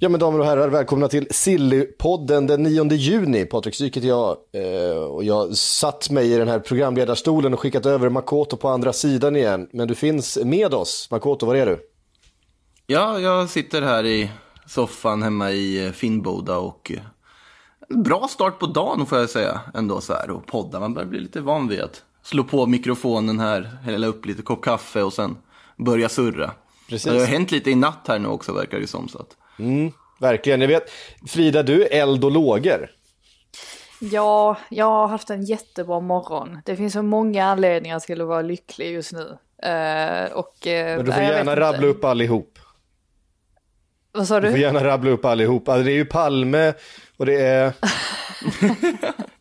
Ja men damer och herrar, välkomna till Sillypodden den 9 juni. Patrik Syk heter jag eh, och jag satt mig i den här programledarstolen och skickat över Makoto på andra sidan igen. Men du finns med oss. Makoto, var är du? Ja, jag sitter här i soffan hemma i eh, Finnboda och eh, en bra start på dagen får jag säga ändå så här och podda. Man börjar bli lite van vid att slå på mikrofonen här, hälla upp lite kopp kaffe och sen börja surra. Precis. Det har hänt lite i natt här nu också verkar det som. Så att. Verkligen, jag vet. Frida, du är eld och lågor. Ja, jag har haft en jättebra morgon. Det finns så många anledningar till att vara lycklig just nu. Eh, och, eh, Men du får nej, gärna rabbla upp allihop. Vad sa Du får du? gärna rabbla upp allihop. Alltså, det är ju Palme och det är...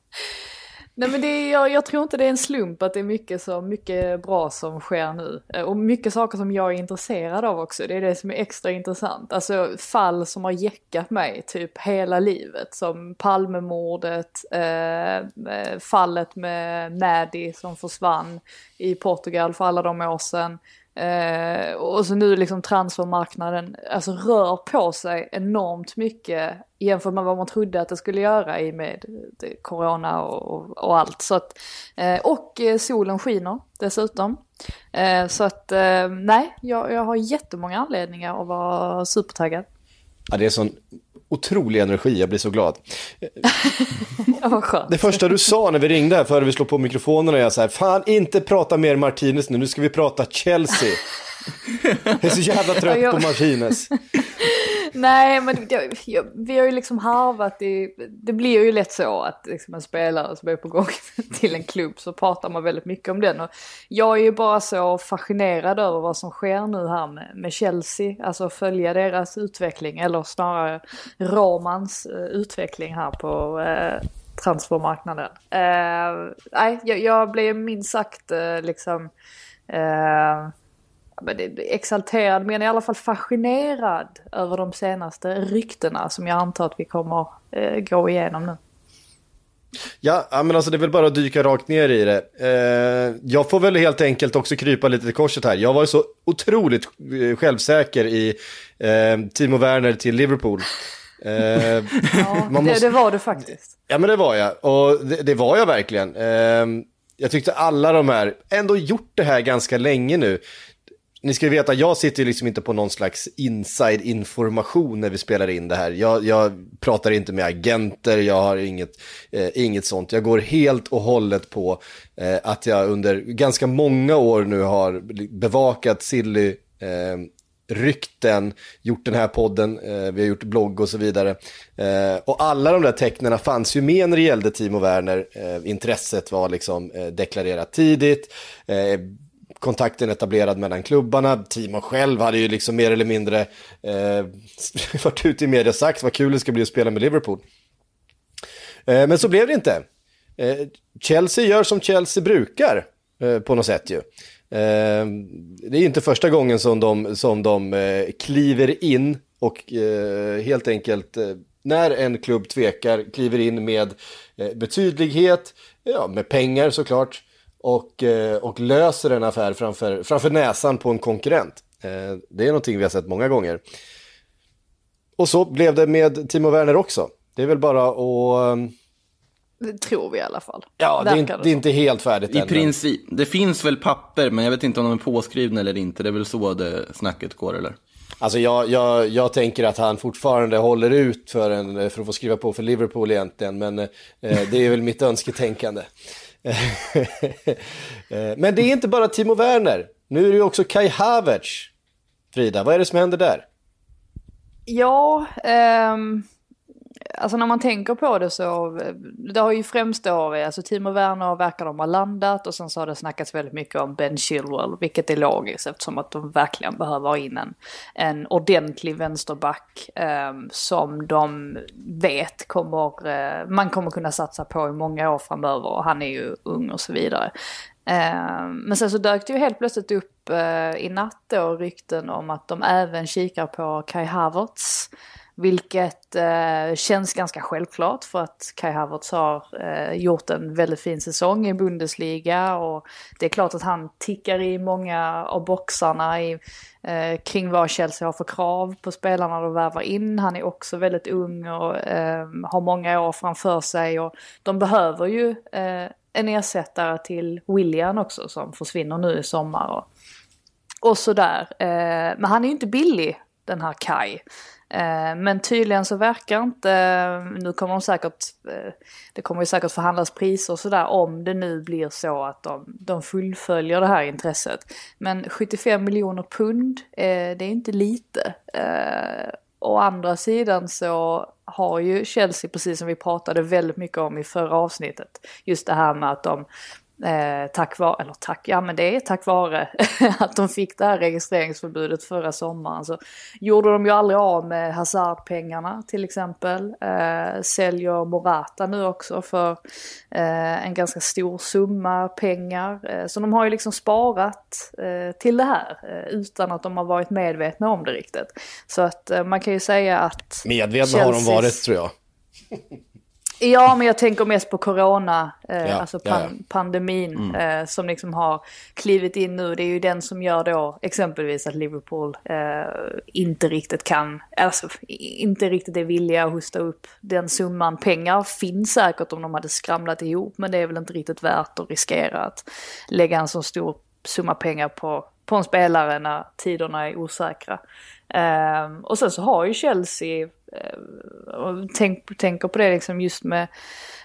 Nej men det är, jag, jag tror inte det är en slump att det är mycket, så, mycket bra som sker nu. Eh, och mycket saker som jag är intresserad av också. Det är det som är extra intressant. Alltså fall som har jäckat mig typ hela livet. Som Palmemordet, eh, eh, fallet med Maddie som försvann i Portugal för alla de år sedan. Eh, och så nu liksom transfermarknaden alltså rör på sig enormt mycket jämfört med vad man trodde att det skulle göra i med eh, corona och, och, och allt. Så att, eh, och eh, solen skiner dessutom. Eh, så att eh, nej, jag, jag har jättemånga anledningar att vara supertaggad. Ja, det är sån otrolig energi, jag blir så glad. Ja. Det första du sa när vi ringde här före vi slog på mikrofonerna är så här, fan inte prata mer Martinez nu, nu ska vi prata Chelsea. Jag är så jävla trött jag- på Martinez. Nej, men jag, jag, vi har ju liksom harvat i, det blir ju lätt så att liksom en spelare som är på gång till en klubb så pratar man väldigt mycket om den. Och jag är ju bara så fascinerad över vad som sker nu här med, med Chelsea, alltså följa deras utveckling, eller snarare Romans eh, utveckling här på eh, transfermarknaden. Eh, nej, jag, jag blev minst sagt eh, liksom eh, exalterad, men i alla fall fascinerad över de senaste ryktena som jag antar att vi kommer eh, gå igenom nu. Ja, men alltså det är väl bara att dyka rakt ner i det. Eh, jag får väl helt enkelt också krypa lite till korset här. Jag var ju så otroligt eh, självsäker i eh, Timo Werner till Liverpool. Eh, Ja, Man det, måste- det var det faktiskt. Ja men det var jag, och det, det var jag verkligen. Jag tyckte alla de här, ändå gjort det här ganska länge nu. Ni ska ju veta, jag sitter ju liksom inte på någon slags inside information när vi spelar in det här. Jag, jag pratar inte med agenter, jag har inget, eh, inget sånt. Jag går helt och hållet på eh, att jag under ganska många år nu har bevakat Silly eh, rykten, gjort den här podden, eh, vi har gjort blogg och så vidare. Eh, och alla de där tecknen fanns ju med när det gällde Timo Werner. Eh, intresset var liksom eh, deklarerat tidigt. Eh, Kontakten etablerad mellan klubbarna. Timo själv hade ju liksom mer eller mindre eh, varit ute i media och sagt vad kul det ska bli att spela med Liverpool. Eh, men så blev det inte. Eh, Chelsea gör som Chelsea brukar eh, på något sätt ju. Eh, det är inte första gången som de, som de eh, kliver in och eh, helt enkelt eh, när en klubb tvekar kliver in med eh, betydlighet, ja, med pengar såklart och, eh, och löser en affär framför, framför näsan på en konkurrent. Eh, det är någonting vi har sett många gånger. Och så blev det med Timo Werner också. Det är väl bara att... eh, Det tror vi i alla fall. Ja, det är, inte, det är inte helt färdigt I än. princip, det finns väl papper, men jag vet inte om de är påskrivna eller inte. Det är väl så det snacket går, eller? Alltså jag, jag, jag tänker att han fortfarande håller ut för, en, för att få skriva på för Liverpool egentligen, men eh, det är väl mitt önsketänkande. Eh, men det är inte bara Timo Werner, nu är det ju också Kai Havertz. Frida, vad är det som händer där? Ja, um, alltså när man tänker på det så, eh, det har ju främst då, alltså Timo Werner verkar de ha landat och sen så har det snackats väldigt mycket om Ben Chilwell, vilket är logiskt eftersom att de verkligen behöver ha in en, en ordentlig vänsterback eh, som de vet kommer, eh, man kommer kunna satsa på i många år framöver och han är ju ung och så vidare. Eh, men sen så dök det ju helt plötsligt upp eh, i natt då rykten om att de även kikar på Kai Havertz. Vilket eh, känns ganska självklart för att Kai Havertz har eh, gjort en väldigt fin säsong i Bundesliga och det är klart att han tickar i många av boxarna i, eh, kring vad Chelsea har för krav på spelarna de värvar in. Han är också väldigt ung och eh, har många år framför sig och de behöver ju eh, en ersättare till William också som försvinner nu i sommar. Och, och sådär. Eh, men han är ju inte billig den här Kai. Eh, men tydligen så verkar inte, eh, nu kommer de säkert, eh, det kommer ju säkert förhandlas priser och sådär om det nu blir så att de, de fullföljer det här intresset. Men 75 miljoner pund, det är inte lite. Å andra sidan så har ju Chelsea, precis som vi pratade väldigt mycket om i förra avsnittet, just det här med att de Eh, tack vare, eller tack, ja men det är tack vare att de fick det här registreringsförbudet förra sommaren så gjorde de ju aldrig av med Hazard-pengarna till exempel. Eh, säljer Morata nu också för eh, en ganska stor summa pengar. Eh, så de har ju liksom sparat eh, till det här eh, utan att de har varit medvetna om det riktigt. Så att man kan ju säga att... Medvetna Chelsea's... har de varit tror jag. Ja, men jag tänker mest på corona, eh, ja, alltså pan ja, ja. pandemin mm. eh, som liksom har klivit in nu. Det är ju den som gör då exempelvis att Liverpool eh, inte riktigt kan, alltså inte riktigt är villiga att hosta upp den summan. Pengar finns säkert om de hade skramlat ihop, men det är väl inte riktigt värt att riskera att lägga en så stor summa pengar på, på en spelare när tiderna är osäkra. Um, och sen så har ju Chelsea, uh, och tänk, tänker på det liksom just med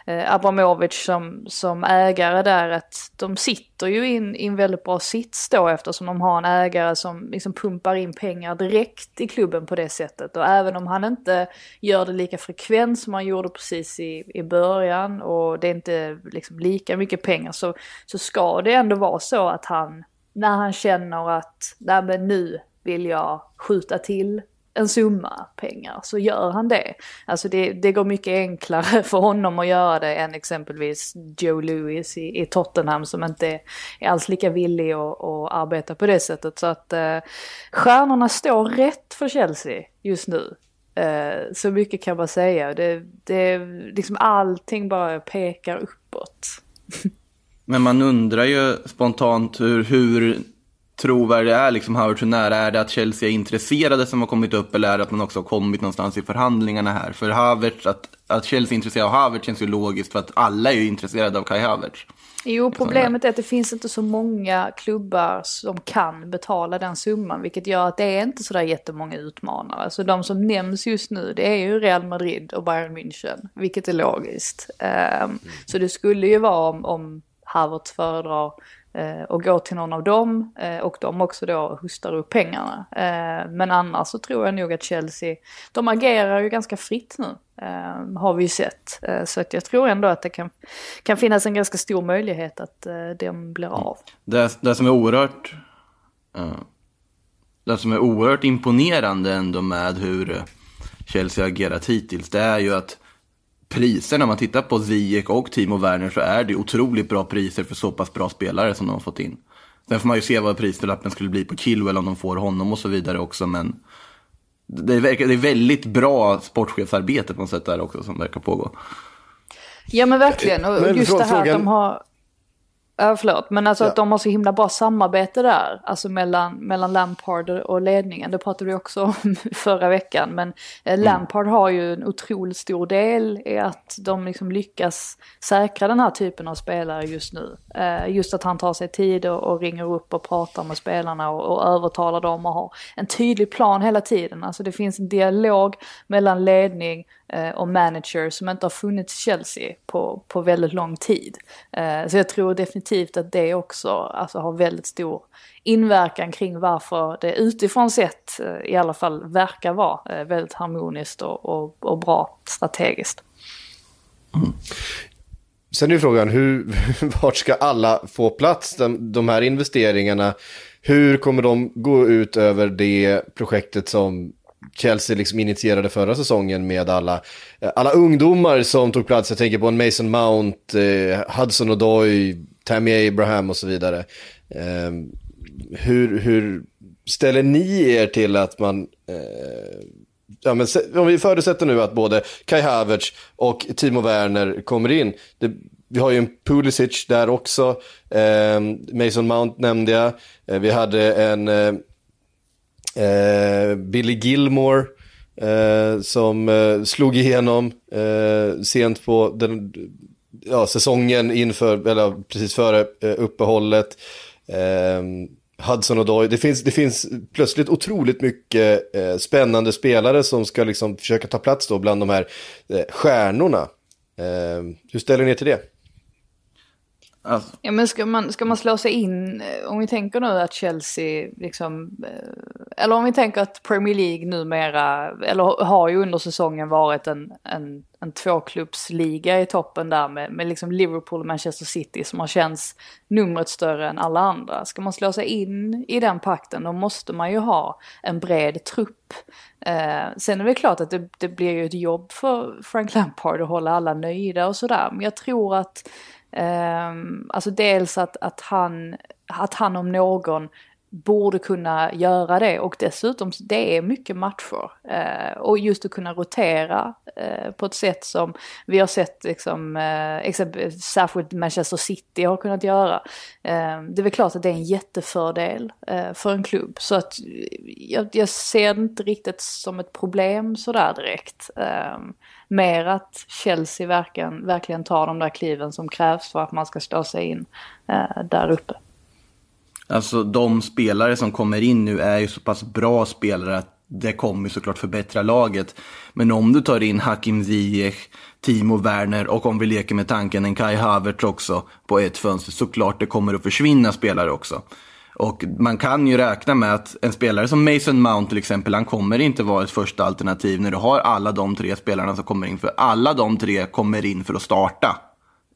uh, Abramovic som, som ägare där, att de sitter ju in i en väldigt bra sits då eftersom de har en ägare som liksom pumpar in pengar direkt i klubben på det sättet. Och även om han inte gör det lika frekvent som han gjorde precis i, i början och det är inte liksom lika mycket pengar så, så ska det ändå vara så att han, när han känner att, nej men nu vill jag skjuta till en summa pengar så gör han det. Alltså det, det går mycket enklare för honom att göra det än exempelvis Joe Lewis i, i Tottenham som inte är, är alls lika villig att, att arbeta på det sättet. Så att eh, stjärnorna står rätt för Chelsea just nu. Eh, så mycket kan man säga. Det, det, liksom allting bara pekar uppåt. Men man undrar ju spontant hur, hur trovärdig är liksom Howard, hur nära är det att Chelsea är intresserade som har kommit upp eller är det att man också har kommit någonstans i förhandlingarna här? För Havertz, att, att Chelsea är intresserad av Havertz känns ju logiskt för att alla är ju intresserade av Kai Havertz. Jo, problemet är att det finns inte så många klubbar som kan betala den summan, vilket gör att det är inte sådär jättemånga utmanare. Så de som nämns just nu, det är ju Real Madrid och Bayern München, vilket är logiskt. Um, så det skulle ju vara om, om Havertz föredrar och går till någon av dem eh, och de också då hustar upp pengarna. Eh, men annars så tror jag nog att Chelsea, de agerar ju ganska fritt nu. Har vi ju sett. Så att jag tror ändå att det kan, kan finnas en ganska stor möjlighet att de blir av. Det, det som är oerhört det som är oerhört imponerande ändå med hur Chelsea agerat hittills, det är ju att priser, när man tittar på Ziyech och Timo Werner så är det otroligt bra priser för så pass bra spelare som de har fått in. Sen får man ju se vad prislappen skulle bli på Chilwell om de får honom och så vidare också, men det är, det är väldigt bra sportchefsarbete på något sätt där också som verkar pågå. Ja men verkligen, och just det här att de har Ja, förlåt, men alltså ja. att de har så himla bra samarbete där, alltså mellan, mellan Lampard och ledningen. Det pratade vi också om förra veckan, men eh, mm. Lampard har ju en otroligt stor del i att de liksom lyckas säkra den här typen av spelare just nu. Eh, just att han tar sig tid och, och ringer upp och pratar med spelarna och, och övertalar dem och har en tydlig plan hela tiden. Alltså det finns en dialog mellan ledning Eh, och manager som inte har funnits i Chelsea på, på väldigt lång tid. Eh, så jag tror definitivt att det också alltså, har väldigt stor inverkan kring varför det utifrån sett eh, i alla fall verkar vara eh, väldigt harmoniskt och, och, och bra strategiskt. Mm. Sen är frågan, hur, vart ska alla få plats? De, de här investeringarna, hur kommer de gå ut över det projektet som Chelsea liksom initierade förra säsongen med alla, eh, alla ungdomar som tog plats. Jag tänker på en Mason Mount, eh, Hudson Odoi, Tammy Abraham och så vidare. Eh, hur, hur ställer ni er till att man... Eh, ja, men se- om vi förutsätter nu att både Kai Havertz och Timo Werner kommer in. Det, vi har ju en Pulisic där också. Eh, Mason Mount nämnde jag. Eh, vi hade en... Eh, Eh, Billy Gilmore eh, som eh, slog igenom eh, sent på den, ja, säsongen inför, eller precis före eh, uppehållet. Eh, Hudson och Doy. Det finns, det finns plötsligt otroligt mycket eh, spännande spelare som ska liksom försöka ta plats då bland de här eh, stjärnorna. Eh, hur ställer ni er till det? Alltså, Ja men ska man, ska man slå sig in, eh, om vi tänker nu att Chelsea liksom, eh, eller om vi tänker att Premier League numera, eller har ju under säsongen varit en, en, en tvåklubbsliga i toppen där med, med liksom Liverpool och Manchester City som har känts numret större än alla andra. Ska man slå sig in i den pakten då måste man ju ha en bred trupp. Eh, sen är det klart att det, det blir ju ett jobb för Frank Lampard att hålla alla nöjda och sådär. Men jag tror att Um, alltså dels att, att, han, att han om någon borde kunna göra det och dessutom det är mycket matcher. Eh, och just att kunna rotera eh, på ett sätt som vi har sett liksom, eh, exempel, särskilt Manchester City har kunnat göra. Ehm, det är väl klart att det är en jättefördel eh, för en klubb. Så att eh, jag, jag ser det inte riktigt som ett problem sådär direkt. Ehm, Mer att Chelsea verkligen, verkligen tar de där kliven som krävs för att man ska stå sig in eh, där uppe. Alltså de spelare som kommer in nu är ju så pass bra spelare att det kommer såklart förbättra laget. Men om du tar in Hakim Ziyech, Timo Werner och om vi leker med tanken en Kai Havertz också på ett fönster, såklart det kommer att försvinna spelare också. Och man kan ju räkna med att en spelare som Mason Mount till exempel, han kommer inte vara ett första alternativ när du har alla de tre spelarna som kommer in. För alla de tre kommer in för att starta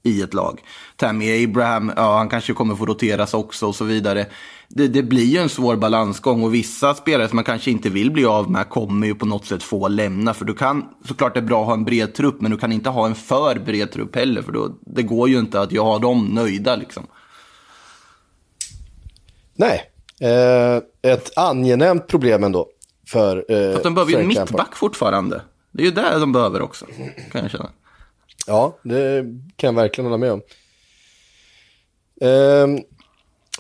i ett lag. Tammy Abraham, ja han kanske kommer få roteras också och så vidare. Det, det blir ju en svår balansgång och vissa spelare som man kanske inte vill bli av med kommer ju på något sätt få lämna. För du kan, såklart det är bra att ha en bred trupp, men du kan inte ha en för bred trupp heller. För då, det går ju inte att jag har dem nöjda liksom. Nej, eh, ett angenämt problem ändå. För, eh, Fast de behöver ju en mittback fortfarande. Det är ju där de behöver också, kan jag känna. Ja, det kan jag verkligen hålla med om. Ehm,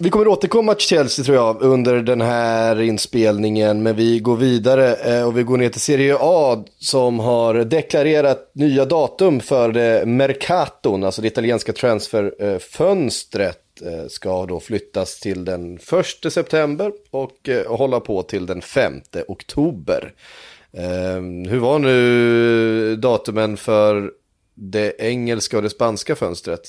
vi kommer återkomma till Chelsea tror jag under den här inspelningen. Men vi går vidare eh, och vi går ner till Serie A som har deklarerat nya datum för Mercaton, alltså det italienska transferfönstret. Eh, Ska då flyttas till den 1 september och eh, hålla på till den 5 oktober. Ehm, hur var nu datumen för det engelska och det spanska fönstret?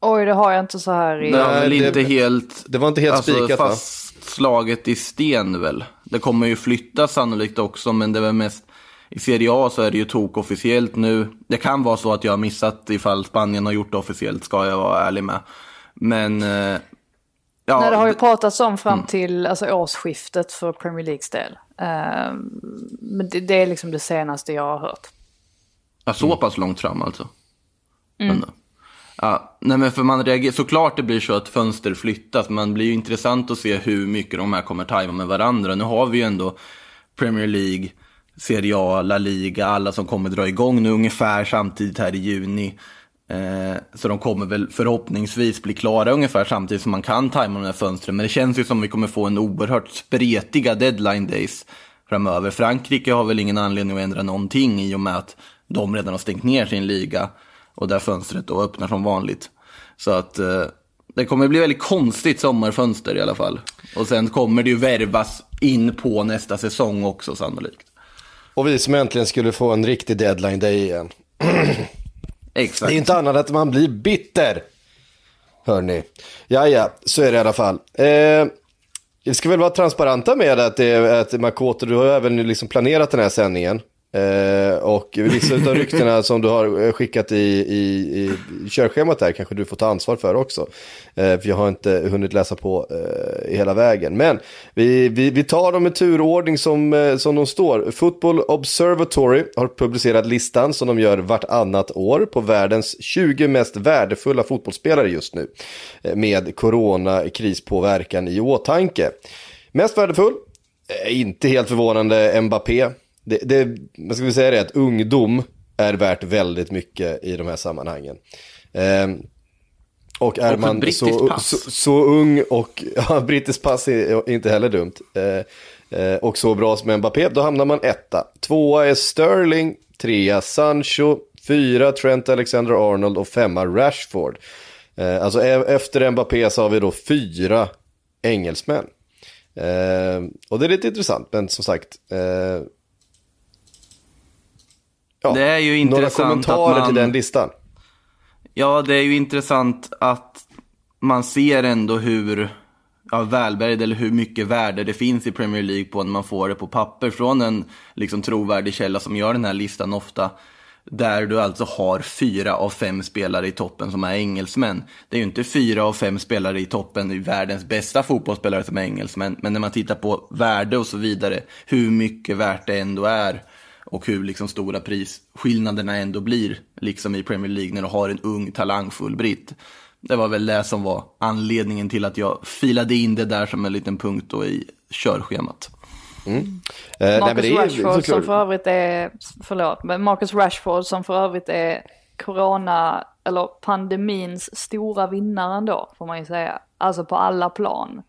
Oj, det har jag inte så här i... Det är väl det- inte helt... det var inte helt spikat, va? fastslaget i sten väl. Det kommer ju flytta sannolikt också, men det väl mest... I Serie A så är det ju tok officiellt nu. Det kan vara så att jag har missat ifall Spanien har gjort det officiellt, ska jag vara ärlig med. Men... eh, Ja, Nej, det har ju pratats om fram till alltså, årsskiftet för Premier Leagues del. Ehm, men det, det är liksom det senaste jag har hört. Ja, så pass långt fram alltså. Ändå. Ja, nej men för man reagerar, såklart det blir så att fönster flyttas, men det blir ju intressant att se hur mycket de här kommer tajma med varandra. Nu har vi ju ändå Premier League, Serie A, La Liga, alla som kommer dra igång nu ungefär samtidigt här i juni. Eh, så de kommer väl förhoppningsvis bli klara ungefär samtidigt som man kan tajma de här fönstren. Men det känns ju som vi kommer få en oerhört spretiga deadline days framöver. Frankrike har väl ingen anledning att ändra någonting i och med att de redan har stängt ner sin liga och där fönstret då öppnar som vanligt. Så att eh, det kommer bli väldigt konstigt sommarfönster i alla fall. Och sen kommer det ju värvas in på nästa säsong också sannolikt. Och vi som äntligen skulle få en riktig deadline day igen. Exakt. Det är inte annat att man blir bitter. Hörni. Ja, ja, så är det i alla fall. Eh, vi ska väl vara transparenta med att, det, att Makoto, du har även liksom planerat den här sändningen. Eh, och vissa av ryktena som du har eh, skickat i, i, i körschemat där kanske du får ta ansvar för också. Eh, för jag har inte hunnit läsa på eh, hela vägen. Men vi, vi, vi tar dem i turordning som, eh, som de står. Football Observatory har publicerat listan som de gör vartannat år på världens 20 mest värdefulla fotbollsspelare just nu. Eh, med coronakrispåverkan i åtanke. Mest värdefull, eh, inte helt förvånande, Mbappé det, det, man ska väl säga det att ungdom är värt väldigt mycket i de här sammanhangen. Eh, och är Och man så, så, så ung och, ja, brittiskt pass är inte heller dumt. Eh, eh, och så bra som Mbappé, då hamnar man etta. Tvåa är Sterling, trea Sancho, fyra Trent Alexander-Arnold och femma Rashford. Eh, alltså e- efter Mbappé så har vi då fyra engelsmän. Eh, och det är lite intressant, men som sagt. Ja, Det är ju några intressant kommentarer att man- till den listan. Ja, det är ju intressant att man ser ändå hur ja, välbärgad eller hur mycket värde det finns i Premier League på när man får det på papper från en liksom, trovärdig källa som gör den här listan ofta. Där du alltså har fyra av fem spelare i toppen som är engelsmän. Det är ju inte fyra av fem spelare i toppen i världens bästa fotbollsspelare som är engelsmän. Men när man tittar på värde och så vidare, hur mycket värt det ändå är och hur liksom stora prisskillnaderna ändå blir, liksom i Premier League när du har en ung talangfull britt. Det var väl det som var anledningen till att jag filade in det där som en liten punkt då i körschemat. Eh, nej, men Marcus det är- Rashford som såklart. för övrigt är, förlåt, men Marcus Rashford som för övrigt är corona, eller pandemins stora vinnare ändå, får man ju säga. Alltså på alla plan.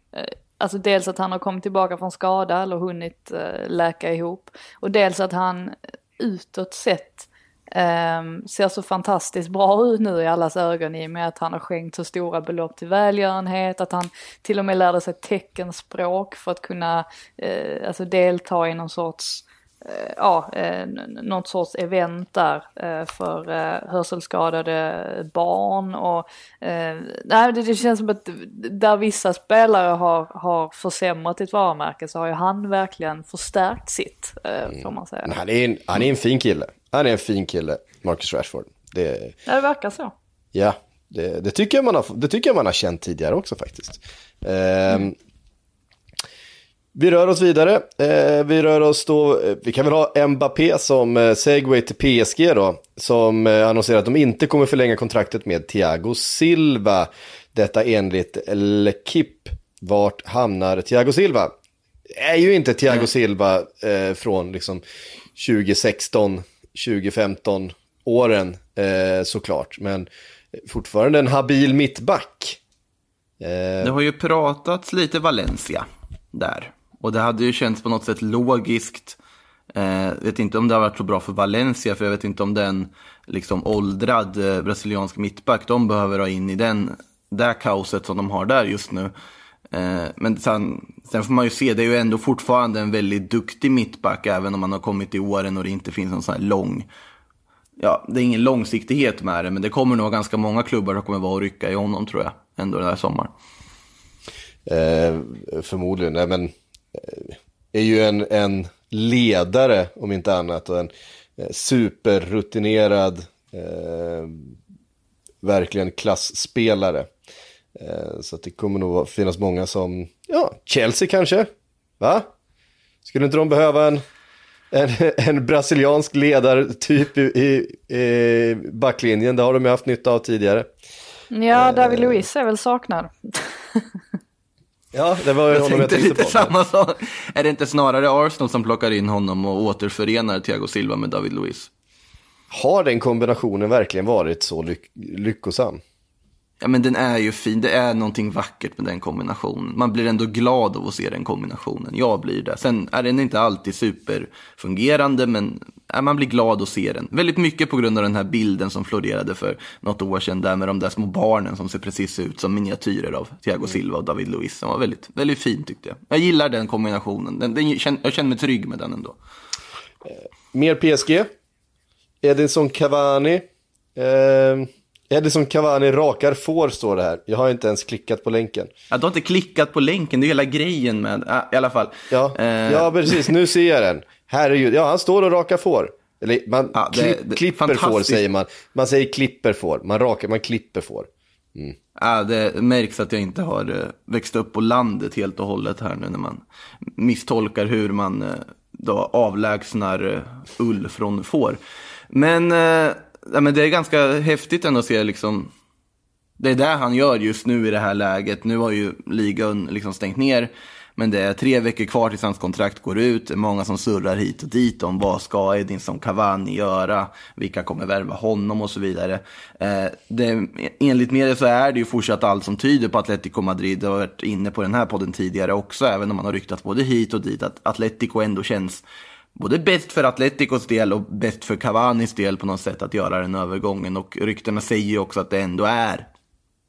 Alltså dels att han har kommit tillbaka från skada eller hunnit eh, läka ihop. Och dels att han utåt sett ehm, ser så fantastiskt bra ut nu i allas ögon i och med att han har skänkt så stora belopp till välgörenhet, att han till och med lärde sig teckenspråk för att kunna eh, alltså delta i någon sorts ja, eh, något sorts event där eh, för eh, hörselskadade barn och eh, nej, det, känns som att där vissa spelare har, har försämrat sitt varumärke så har ju han verkligen förstärkt sitt, eh, får man säga. Men Han är, en, han är en fin kille. Han är en fin kille, Marcus Rashford. Det, Ja, det verkar så. ja, det, det, tycker jag man har, det tycker jag man har känt tidigare också faktiskt. Ehm, Vi rör oss vidare. Eh, vi rör oss då, eh, vi kan väl ha Mbappé som eh, segway till PSG då. Som eh, annonserar att de inte kommer förlänga kontraktet med Thiago Silva. Detta enligt L'Equipe. Vart hamnar Thiago Silva? Är ju inte Thiago Silva eh, från liksom 2016, 2015 åren eh, såklart. Men fortfarande en habil mittback. Eh, Det har ju pratats lite Valencia där. Och det hade ju känts på något sätt logiskt. Eh, vet inte om det har varit så bra för Valencia, för jag vet inte om den liksom åldrad eh, brasiliansk mittback, de behöver ha in i den, det kaoset som de har där just nu. Eh, men sen, sen får man ju se, det är ju ändå fortfarande en väldigt duktig mittback, även om man har kommit i åren och det inte finns någon sån här lång ja, det är ingen långsiktighet med det, men det kommer nog ganska många klubbar som kommer vara och rycka i honom tror jag, ändå den här sommaren. Eh, förmodligen, nej men eh, är ju en, en ledare om inte annat och en eh, superrutinerad, eh, verkligen klassspelare. Eh, så det kommer nog finnas många som, ja, Chelsea kanske, va? Skulle inte de behöva en, en, en brasiliansk ledartyp i, i, i backlinjen? Det har de ju haft nytta av tidigare. Ja, David Luiz är väl saknad. Ja, det var ju Jag honom jag tänkte lite på. samma sak. Är det inte snarare Arsenal som plockar in honom och återförenar Thiago Silva med David Luiz? Har den kombinationen verkligen varit så lyck lyckosam? Ja, men den är ju fin. Det är någonting vackert med den kombinationen. Man blir ändå glad av att se den kombinationen. Jag blir det. Sen är den inte alltid superfungerande, men ja, man blir glad att se den. Väldigt mycket på grund av den här bilden som florerade för något år sedan, där med de där små barnen som ser precis ut som miniatyrer av Thiago Silva och David Luiz. Den var väldigt, väldigt fin tyckte jag. Jag gillar den kombinationen. Den, den, jag känner mig trygg med den ändå. Mer PSG. Edinson Cavani. Eh, Edison Cavani rakar får står det här. Jag har inte ens klickat på länken. Ja, du har inte klickat på länken, det är hela grejen med, ja, i alla fall. Ja, Eh, ja precis. Nu ser jag den. Herregud, ja han står och rakar får. Eller man Ja, det- klipp, det- klipper får säger man. Man säger klipper får. Man rakar, man klipper får. Ja, det märks att jag inte har eh, växt upp på landet helt och hållet här nu när man misstolkar hur man eh, då avlägsnar eh, ull från får. Men, ja, men det är ganska häftigt ändå att se liksom, det är det han gör just nu i det här läget. Nu har ju ligan liksom stängt ner. Men det är tre veckor kvar tills hans kontrakt går ut. Det är många som surrar hit och dit om vad ska Edinson Cavani göra? Vilka kommer värva honom och så vidare. Eh, det, enligt media så är det ju fortsatt allt som tyder på Atletico Madrid. Det har varit inne på den här podden tidigare också, även om man har ryktat både hit och dit. Att Atletico ändå känns både bäst för Atleticos del och bäst för Cavanis del på något sätt att göra den övergången. Och ryktena säger ju också att det ändå är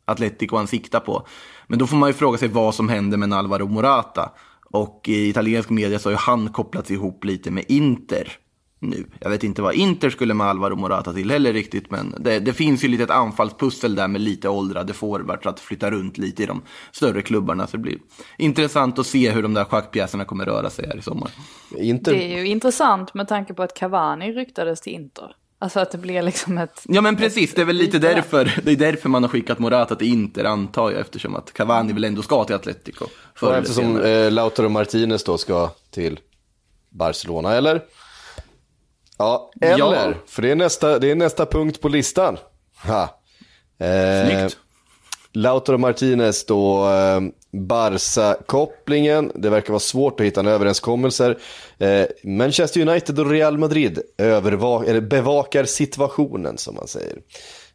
Atletico han siktar på. Men då får man ju fråga sig vad som händer med Alvaro Morata. Och i italiensk media så har ju han kopplats ihop lite med Inter nu. Jag vet inte vad Inter skulle med Alvaro Morata till heller riktigt, men det, det finns ju lite ett anfallspussel där med lite åldrade forwards att flytta runt lite i de större klubbarna. Så det blir intressant att se hur de där schackpjäserna kommer röra sig här i sommar. Inte... Det är ju intressant med tanke på att Cavani ryktades till Inter. Alltså att det blir liksom ett... Ja men precis, det är väl lite därför, det är därför man har skickat Morata till Inter antar jag, eftersom att Cavani väl ändå ska till Atletico. eftersom eh, Lautaro Martinez då ska till Barcelona, eller? Ja, eller? Ja. För det är, nästa, det är nästa punkt på listan. Ha. Eh, Snyggt. Lautaro Martinez då, eh, Barca-kopplingen. Det verkar vara svårt att hitta en överenskommelse. Eh, Manchester United och Real Madrid eller bevakar situationen som man säger.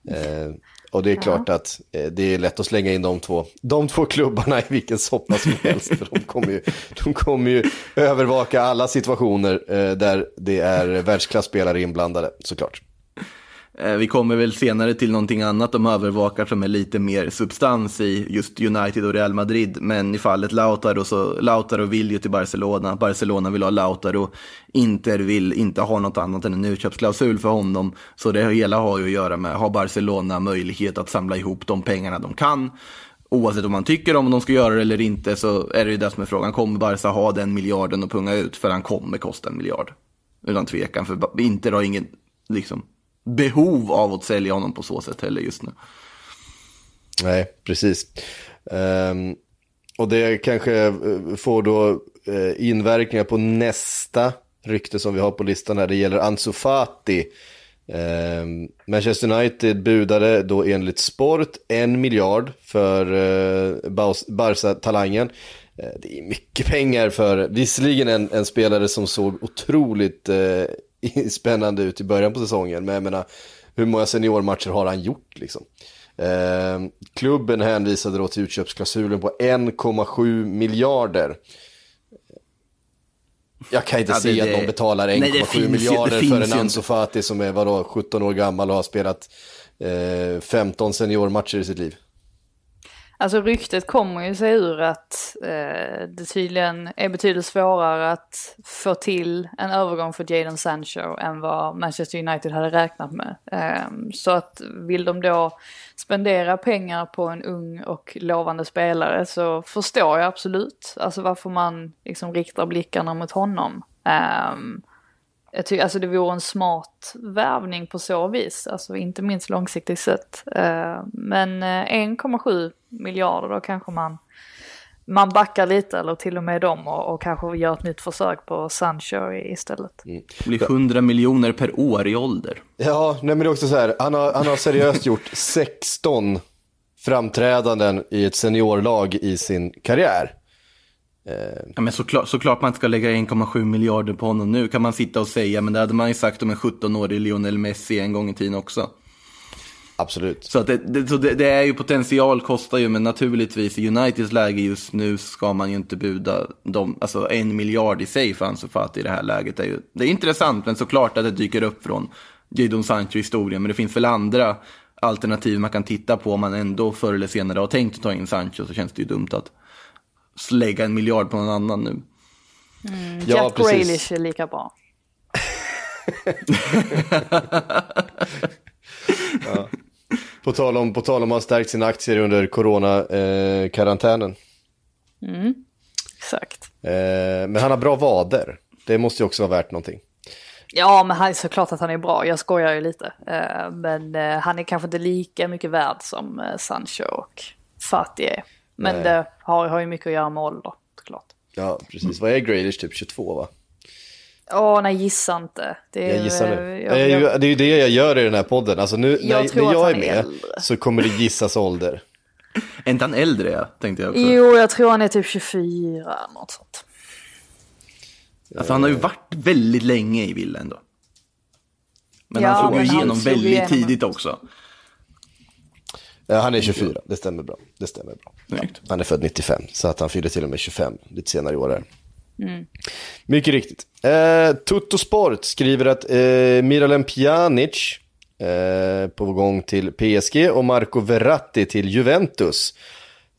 Eh, och det är klart att eh, det är lätt att slänga in de två, de två klubbarna i vilken soppa som helst. För de kommer ju, de kommer ju övervaka alla situationer eh, där det är världsklasspelare inblandade, såklart. Eh, vi kommer väl senare till någonting annat de övervakar som är lite mer substans i just United och Real Madrid. Men i fallet Lautaro så Lautaro vill ju till Barcelona. Barcelona vill ha Lautaro. Inter vill inte ha något annat än en utköpsklausul för honom. Så det hela har ju att göra med, har Barcelona möjlighet att samla ihop de pengarna de kan? Oavsett om man tycker om de ska göra det eller inte så är det ju det som är frågan. Kommer Barca ha den miljarden att punga ut? För han kommer kosta en miljard. Utan tvekan, för Inter har ingen liksom, behov av att sälja honom på så sätt heller just nu. Nej, precis. Um, och det kanske eh, får då eh, inverkningar på nästa rykte som vi har på listan här. Det gäller Ansu Fati. Ehm, Manchester United budade då enligt Sport en miljard för uh, Barca-talangen. Uh, det är mycket pengar för, visserligen en, en spelare som såg otroligt uh, spännande ut i början på säsongen. Men jag menar, hur många seniormatcher har han gjort liksom? Eh, klubben hänvisade då till utköpsklausulen på 1,7 miljarder. Jag kan inte Ja, se det- att de betalar Nej, 1,7 det finns ju- det miljarder finns för ju en inte. Ansu Fati som är vadå, 17 år gammal och har spelat eh, 15 seniormatcher i sitt liv. Alltså ryktet kommer ju sig ur att eh, det tydligen är betydligt svårare att få till en övergång för Jadon Sancho än vad Manchester United hade räknat med. Eh, så att vill de då spendera pengar på en ung och lovande spelare så förstår jag absolut alltså varför man liksom riktar blickarna mot honom. Eh, jag tycker alltså det vore en smart värvning på så vis, alltså inte minst långsiktigt sett. Eh, Men eh, 1,7 miljarder då kanske man, man backar lite eller till och med dem och, och kanske gör ett nytt försök på Sancho istället. Det blir 100 miljoner per år i ålder. Ja, nej men det är också så här, han har, han har seriöst gjort 16 framträdanden i ett seniorlag i sin karriär. Ja, men såklart, såklart man inte ska lägga 1,7 miljarder på honom nu kan man sitta och säga, men det hade man ju sagt om en 17-årig Lionel Messi en gång i tiden också. Absolut. Så, det, det, så det, det är ju potential kostar ju, men naturligtvis i Uniteds läge just nu ska man ju inte buda dem, alltså en miljard i sig för Ansu Fati i det här läget. Är ju, det är intressant, men såklart att det dyker upp från Jadon Sancho-historien, men det finns väl andra alternativ man kan titta på om man ändå förr eller senare har tänkt att ta in Sancho så känns det ju dumt att lägga en miljard på någon annan nu. Ja, Jack precis. Grealish är lika bra. På tal om, på tal om att ha stärkt sina aktier under corona-karantänen. Exakt. Eh, men han har bra vader. Det måste ju också vara värt någonting. Ja, men han är såklart att han är bra. Jag skojar ju lite. Eh, Men eh, han är kanske inte lika mycket värd som eh, Sancho och Fati är. Men Nej. det har, har ju mycket att göra med ålder, såklart. Ja, precis. Vad är Grealish? Typ 22 va? Åh, nej, gissa inte. Det är, Jag gissar eh, nu. jag- Jag, jag- jag, det är ju det jag gör i den här podden. Alltså nu Jag när, när jag är är med äldre. så kommer det gissas ålder. Är inte han äldre, ja, tänkte jag också. Jo, jag tror han är typ 24, något sånt. Alltså, han har ju varit väldigt länge i Villa ändå. Men Ja, han slog ju igenom väldigt igenom. tidigt också. Ja, han är 24, det stämmer bra. Det stämmer bra. Snyggt. Han är född 95, så att han fyller till och med 25 lite senare i år. Här. Mm. Mycket riktigt. Eh, Tutto Sport skriver att eh, Miralem Pjanic eh, på gång till PSG och Marco Verratti till Juventus.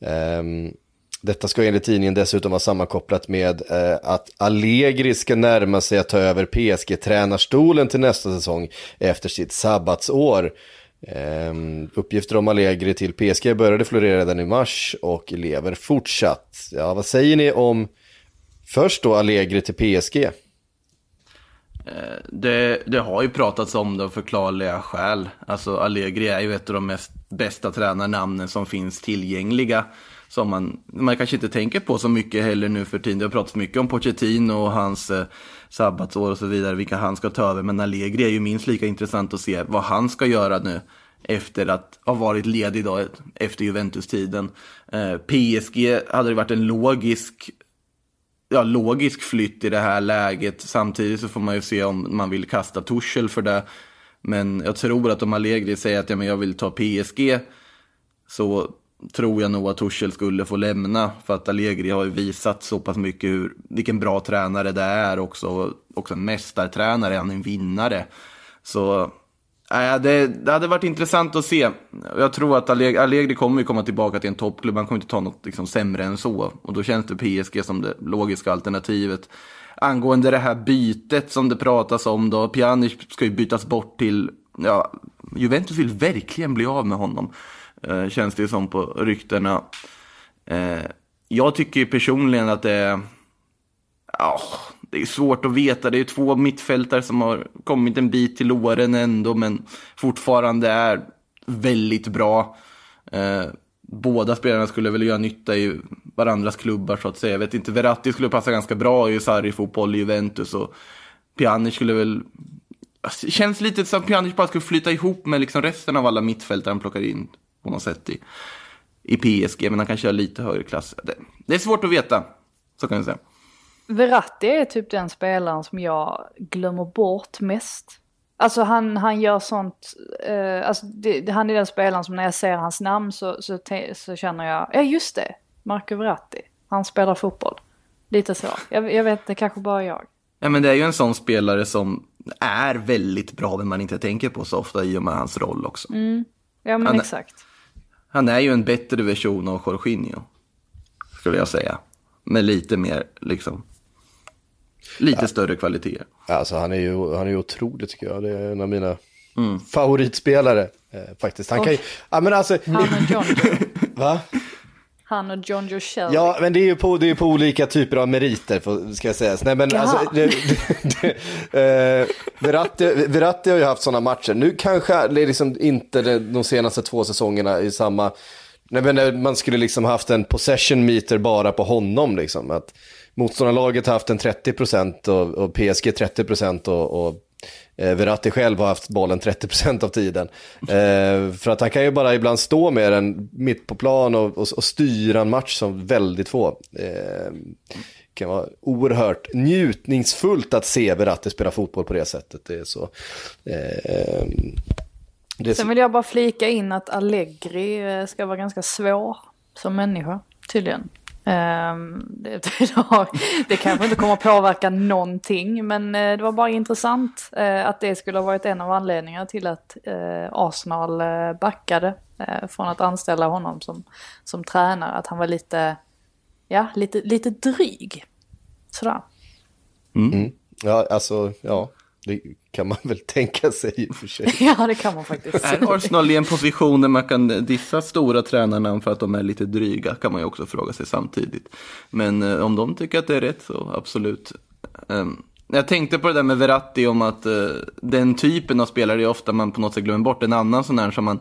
Ehm, detta ska enligt tidningen dessutom vara sammankopplat med eh, att Allegri ska närma sig att ta över PSG-tränarstolen till nästa säsong efter sitt sabbatsår. Ehm, uppgifter om Allegri till PSG började florera redan i mars och lever fortsatt. Ja, vad säger ni om först då Allegri till PSG? Eh, det, det har ju pratats om det av förklarliga skäl. Alltså Allegri är ju ett av de mest bästa tränarnamnen som finns tillgängliga. Som man, man kanske inte tänker på så mycket heller nu för tiden. Det har pratats mycket om Pochettino och hans eh, sabbatsår och så vidare, vilka han ska ta över. Men Allegri är ju minst lika intressant att se vad han ska göra nu efter att ha varit ledig då, efter Juventus-tiden. Eh, PSG hade det varit en logisk ja, logisk flytt i det här läget. Samtidigt så får man ju se om man vill kasta Tuchel för det. Men jag tror att om Allegri säger att ja, men jag vill ta PSG så tror jag nog att Tuchel skulle få lämna. För att Allegri har ju visat så pass mycket hur, vilken bra tränare det är också. Också en mästartränare, han är en vinnare. Så äh, det, det hade varit intressant att se. Jag tror att Allegri, Allegri kommer ju komma tillbaka till en toppklubb. Han kommer inte ta något liksom, sämre än så. Och då känns det PSG som det logiska alternativet. Angående det här bytet som det pratas om då. Pjanic ska ju bytas bort till, ja, Juventus vill verkligen bli av med honom. Eh, känns det ju som på ryktena. Eh, jag tycker ju personligen att det är Oh, det är svårt att veta. Det är två mittfältare som har kommit en bit till åren ändå, men fortfarande är väldigt bra. Eh, båda spelarna skulle väl göra nytta i varandras klubbar så att säga. Jag vet inte, Verratti skulle passa ganska bra i Sarri-fotboll i Juventus och Pjanic skulle väl... Alltså, det känns lite som att Pjanic bara skulle flytta ihop med liksom resten av alla mittfältare han plockar in på något sätt i, i PSG, men han kanske har lite högre klass. Det, det är svårt att veta, så kan jag säga. Verratti är typ den spelaren som jag glömmer bort mest. Alltså han, han gör sånt, eh, alltså det, han är den spelaren som när jag ser hans namn så, så, så känner jag, ja just det, Marco Verratti, han spelar fotboll. Lite så, jag, jag vet det kanske bara jag. Ja, men det är ju en sån spelare som är väldigt bra, men man inte tänker på så ofta i och med hans roll också. Ja men Han- exakt. Han är ju en bättre version av Jorginho, skulle jag säga. Med lite mer, liksom, lite större kvaliteter. Alltså han är ju, han är ju otrolig tycker jag. Det är en av mina favoritspelare. Eh, faktiskt. Han kan ju, ja men alltså, Han och John va? Han och John Joe Shelby. Ja, men det är ju på, det är på olika typer av meriter, ska jag säga. Nej, men Jaha. alltså, det, det, det, eh, Verratti, Verratti har ju haft sådana matcher. Nu kanske det är liksom inte de senaste två säsongerna i samma... Nej, men eh, man skulle liksom haft en possession meter bara på honom. Liksom. Att motståndarlaget har haft en 30% och, och PSG 30% och, och eh, Verratti själv har haft bollen 30% av tiden. Eh, för att han kan ju bara ibland stå med den mitt på plan och, och, och styra en match som väldigt få. Eh, kan vara oerhört njutningsfullt att se Verratti spela fotboll på det sättet. Det är så. Eh, det är så Sen vill jag bara flika in att Allegri eh, ska vara ganska svår som människa, tydligen. Ehm, det, det, kanske inte kommer att påverka någonting, men eh, det var bara intressant eh, att det skulle ha varit en av anledningarna till att eh, Arsenal backade från att anställa honom som, som tränare. Att han var lite, ja, lite, lite dryg. Sådär. ja, alltså, ja. Det kan man väl tänka sig i och för sig. Ja, det kan man faktiskt. Är Arsenal i en position där man kan dissa stora tränarna för att de är lite dryga? Kan man ju också fråga sig samtidigt. Men eh, om de tycker att det är rätt så absolut. Um, jag tänkte på det där med Verratti om att uh, den typen av spelare är ofta man på något sätt glömmer bort. En annan sån här som man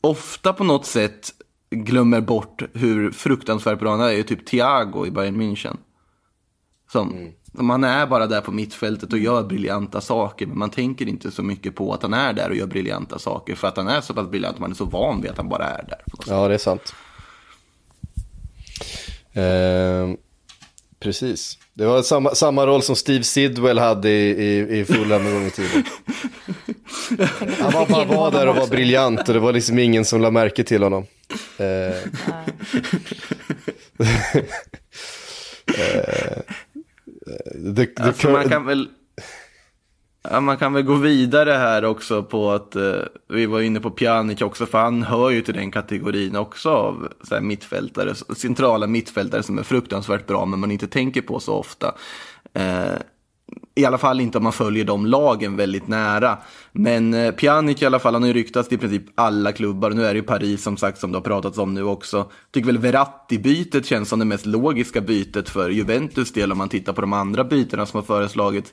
ofta på något sätt glömmer bort hur fruktansvärt bra han är, är ju typ Thiago i Bayern München. Som, som han är bara där på mittfältet och gör briljanta saker, men man tänker inte så mycket på att han är där och gör briljanta saker, för att han är så pass briljant, man är så van vid att han bara är där. Ja, det är sant. Ehm, precis. Det var samma, samma roll som Steve Sidwell hade i, i, i Fulham en gång i tiden. Han var bara var där och var briljant och det var liksom ingen som la märke till honom. Ehm. Eh, the, the Alltså, man, kan väl, ja, man kan väl gå vidare här också på att eh, vi var inne på Pjanic också, för han hör ju till den kategorin också av så här, mittfältare, centrala mittfältare som är fruktansvärt bra, men man inte tänker på så ofta. Eh, i alla fall inte om man följer de lagen väldigt nära. Men eh, Pjanic i alla fall, han har ju ryktats till i princip alla klubbar. Nu är det ju Paris som sagt som det har pratats om nu också. Tycker väl Verratti-bytet känns som det mest logiska bytet för Juventus del om man tittar på de andra bytena som har föreslagits.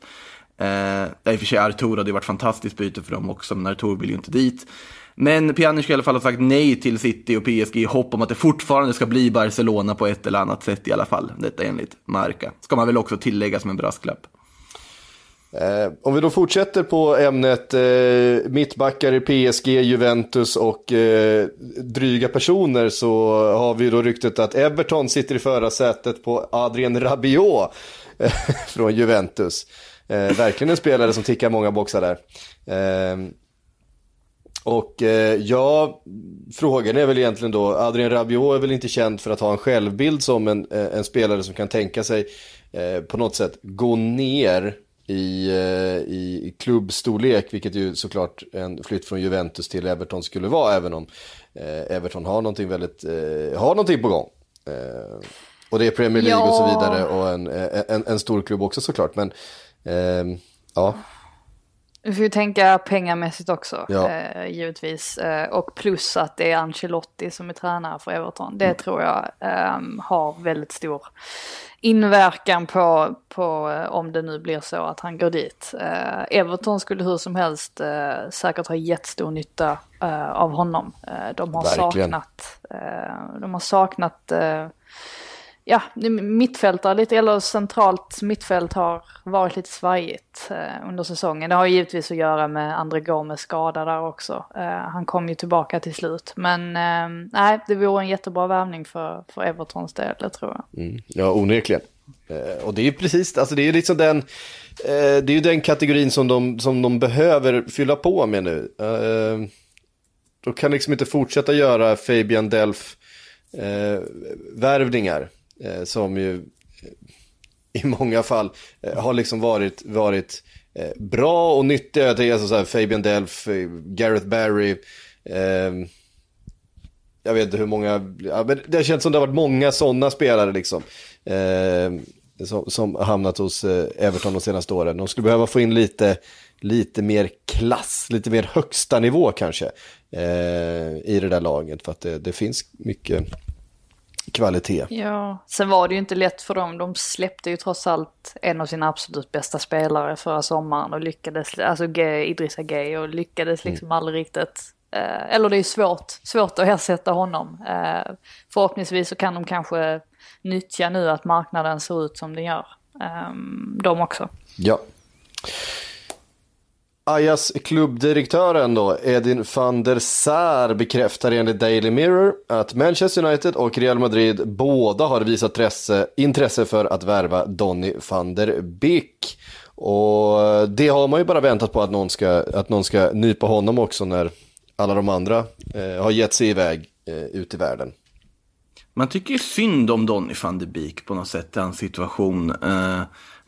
Eh, I och för sig Artur hade ju varit fantastiskt byte för dem också, men Artur vill ju inte dit. Men Pjanic i alla fall har sagt nej till City och PSG i hopp om att det fortfarande ska bli Barcelona på ett eller annat sätt i alla fall. Detta enligt Marca. Ska man väl också tillägga som en brasklapp. Eh, om vi då fortsätter på ämnet eh, mittbackar i PSG, Juventus och eh, dryga personer så har vi då ryktet att Everton sitter i förarsätet på Adrien Rabiot eh, från Juventus. Eh, verkligen en spelare som tickar många boxar där. Eh, och eh, ja, frågan är väl egentligen då, Adrien Rabiot är väl inte känd för att ha en självbild som en, eh, en spelare som kan tänka sig eh, på något sätt gå ner i, eh, i klubbstorlek, vilket ju såklart en flytt från Juventus till Everton skulle vara, även om eh, Everton har någonting väldigt, eh, har någonting på gång. Eh, och det är Premier League och så Ja. vidare och en, en, en stor klubb också såklart, men eh, ja. Vi får ju tänka pengamässigt också, Ja. eh, givetvis. Eh, och plus att det är Ancelotti som är tränare för Everton. Det Mm. tror jag ehm, har väldigt stor inverkan på, på eh, om det nu blir så att han går dit. Eh, Everton skulle hur som helst eh, säkert ha jättestor nytta eh, av honom. Eh, de har Verkligen. saknat, eh, de har saknat eh, ja, mittfältare lite, eller centralt mittfält har varit lite svajigt eh, under säsongen. Det har givetvis att göra med André Gomes skada där också. Eh, han kom ju tillbaka till slut. Men eh, nej, det vore en jättebra värvning för, för Evertons del, det tror jag. Mm, ja, onekligen. Eh, och det är ju precis, alltså det är ju liksom den, eh, det är ju den kategorin som de, som de behöver fylla på med nu. Eh, de kan liksom inte fortsätta göra Fabian Delf värvningar eh, Eh, som ju eh, i många fall eh, har liksom varit, varit eh, bra och nyttiga. Jag tänker alltså så här, Fabian Delph, eh, Gareth Barry, eh, jag vet inte hur många, ja, men det känns som det har varit många sådana spelare liksom. Eh, som, som har hamnat hos eh, Everton de senaste åren. De skulle behöva få in lite, lite mer klass, lite mer högsta nivå kanske. Eh, I det där laget för att det, det finns mycket kvalitet. Ja, sen var det ju inte lätt för dem. De släppte ju trots allt en av sina absolut bästa spelare förra sommaren och lyckades, alltså G- Idrissa Gueye och lyckades liksom aldrig riktigt. Eh, eller det är svårt, svårt att ersätta honom. Eh, förhoppningsvis så kan de kanske nyttja nu att marknaden ser ut som den gör. Eh, de också. Ja. Ajas klubbdirektören då, Edin van der Sar bekräftar enligt Daily Mirror att Manchester United och Real Madrid båda har visat intresse, intresse för att värva Donny van der Beek. Och det har man ju bara väntat på att någon ska, att någon ska nypa honom också när alla de andra eh, har gett sig iväg eh, ut i världen. Man tycker ju synd om Donny van der Beek på något sätt i hans situation. Eh,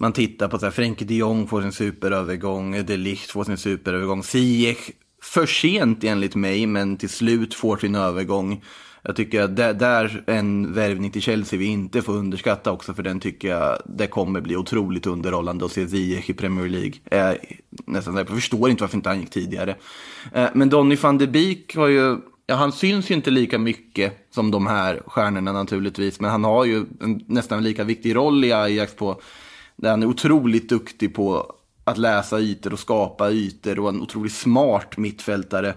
man tittar på så här, Frenkie de Jong får sin superövergång, De Ligt får sin superövergång, Ziyech för sent enligt mig, men till slut får sin övergång. Jag tycker att det där är en värvning till Chelsea vi inte får underskatta också, för den tycker jag det kommer bli otroligt underhållande att se Ziyech i Premier League. Eh, nästan, jag förstår inte varför inte han gick tidigare. Eh, men Donny van de Beek har ju, ja han syns ju inte lika mycket som de här stjärnorna naturligtvis, men han har ju en nästan lika viktig roll i Ajax på, där han är otroligt duktig på att läsa ytor och skapa ytor och en otroligt smart mittfältare.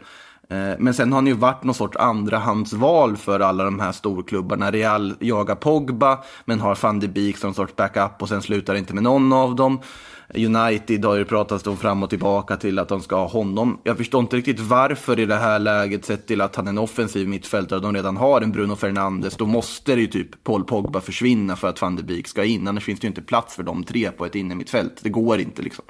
Eh, men sen har han ju varit någon sorts andrahandsval för alla de här storklubbarna. Real jagar Pogba, men har van de Beek som en sorts backup och sen slutar det inte med någon av dem. United har ju pratats om fram och tillbaka till att de ska ha honom. Jag förstår inte riktigt varför i det här läget, sett till att han är en offensiv mittfältare och de redan har en Bruno Fernandes, då måste det ju typ Paul Pogba försvinna för att van de Beek ska in. Annars finns det ju inte plats för de tre på ett innermittfält. Det går inte liksom.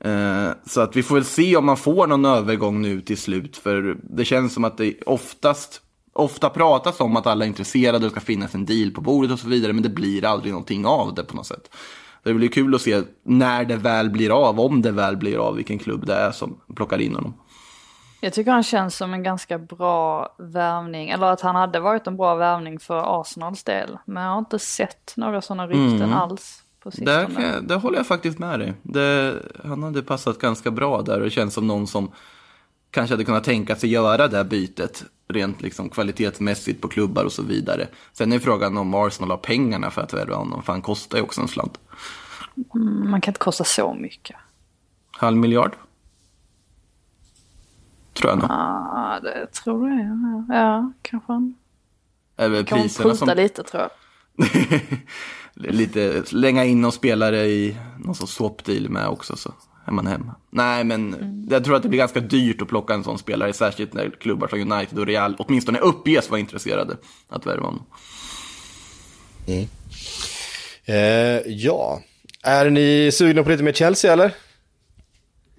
Eh, så att vi får väl se om man får någon övergång nu till slut. För det känns som att det oftast, ofta pratas om att alla är intresserade och det ska finnas en deal på bordet och så vidare. Men det blir aldrig någonting av det på något sätt. Det blir kul att se när det väl blir av, om det väl blir av, vilken klubb det är som plockar in honom. Jag tycker han känns som en ganska bra värvning, eller att han hade varit en bra värvning för Arsenals del. Men jag har inte sett några sådana rykten alls på Där, sistone. kan jag, där håller jag faktiskt med dig. Det, han hade passat ganska bra där och känns som någon som kanske hade kunnat tänka sig göra det här bytet rent liksom kvalitetsmässigt på klubbar och så vidare. Sen är frågan om Arsenal har pengarna för att värva honom, för han kostar ju också en slant. Man kan inte kosta så mycket. Halv miljard? Tror jag nog. Ja, det tror jag. Ja, kanske han väl kan priserna som... lite tror jag. lite slänga in någon spelare i någon sorts swap-deal med också så är man hemma. Nej, men jag tror att det blir ganska dyrt att plocka en sån spelare, särskilt när klubbar som United och Real åtminstone uppges vara intresserade att värva honom. Eh, ja, är ni sugna på lite mer Chelsea eller?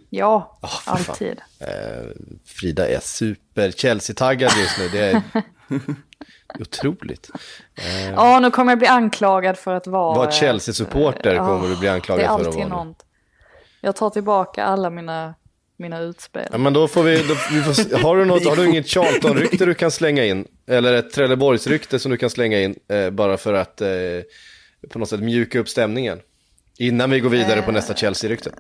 Ja, fan. alltid. Eh, Frida är super Chelsea-taggad just nu. Det är otroligt. Ja, nu kommer jag bli anklagad för att vara... Var eh, Chelsea-supporter ja, kommer du bli anklagad Det är för att alltid vara. nu. något. Jag tar tillbaka alla mina, mina utspel. Ja, men då får vi, då, vi får, har, du något, har du inget Charlton-rykte du kan slänga in? Eller ett Trelleborgs-rykte som du kan slänga in? Eh, bara för att eh, på något sätt mjuka upp stämningen. Innan vi går vidare på nästa Chelsea-rykte.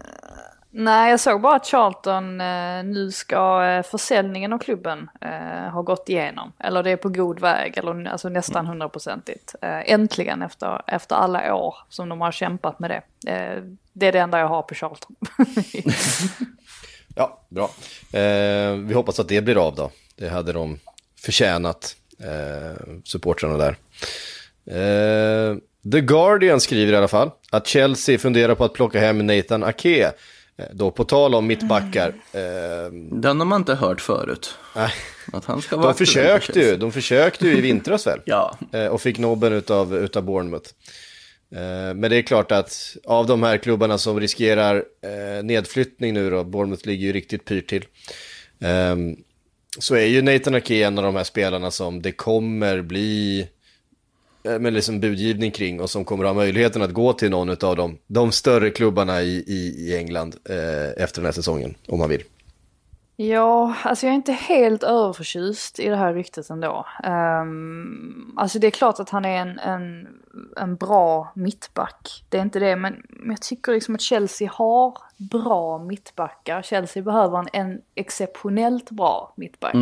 Nej, jag såg bara att Charlton eh, nu ska eh, försäljningen av klubben eh, ha gått igenom. Eller det är på god väg, eller alltså nästan hundraprocentigt. Eh, äntligen efter, efter alla år som de har kämpat med det. Eh, det är det enda jag har på Charlton. Ja, bra. Eh, vi hoppas att det blir av då. Det hade de förtjänat, eh, supportrarna där. The Guardian skriver i alla fall att Chelsea funderar på att plocka hem Nathan Ake. Eh, Då på tal om mittbackar. Eh, Den har man inte hört förut. nej, Att han ska vara de försökte ju, de försökte ju i vintras väl? Ja, Eh, och fick nobben utav, utav Bournemouth. Eh, men det är klart att av de här klubbarna som riskerar eh, nedflyttning nu då, Bournemouth ligger ju riktigt pyrt till. ehm, så är ju Nathan Ake en av de här spelarna som det kommer bli eh, med liksom budgivning kring och som kommer ha möjligheten att gå till någon av de, de större klubbarna i, i, i England eh, efter den här säsongen, om man vill. Ja, alltså jag är inte helt överförtjust i det här ryktet ändå. Um, alltså det är klart att han är en, en, en bra mittback. Det är inte det, men, men jag tycker liksom att Chelsea har bra mittbackar. Chelsea behöver en, en exceptionellt bra mittback.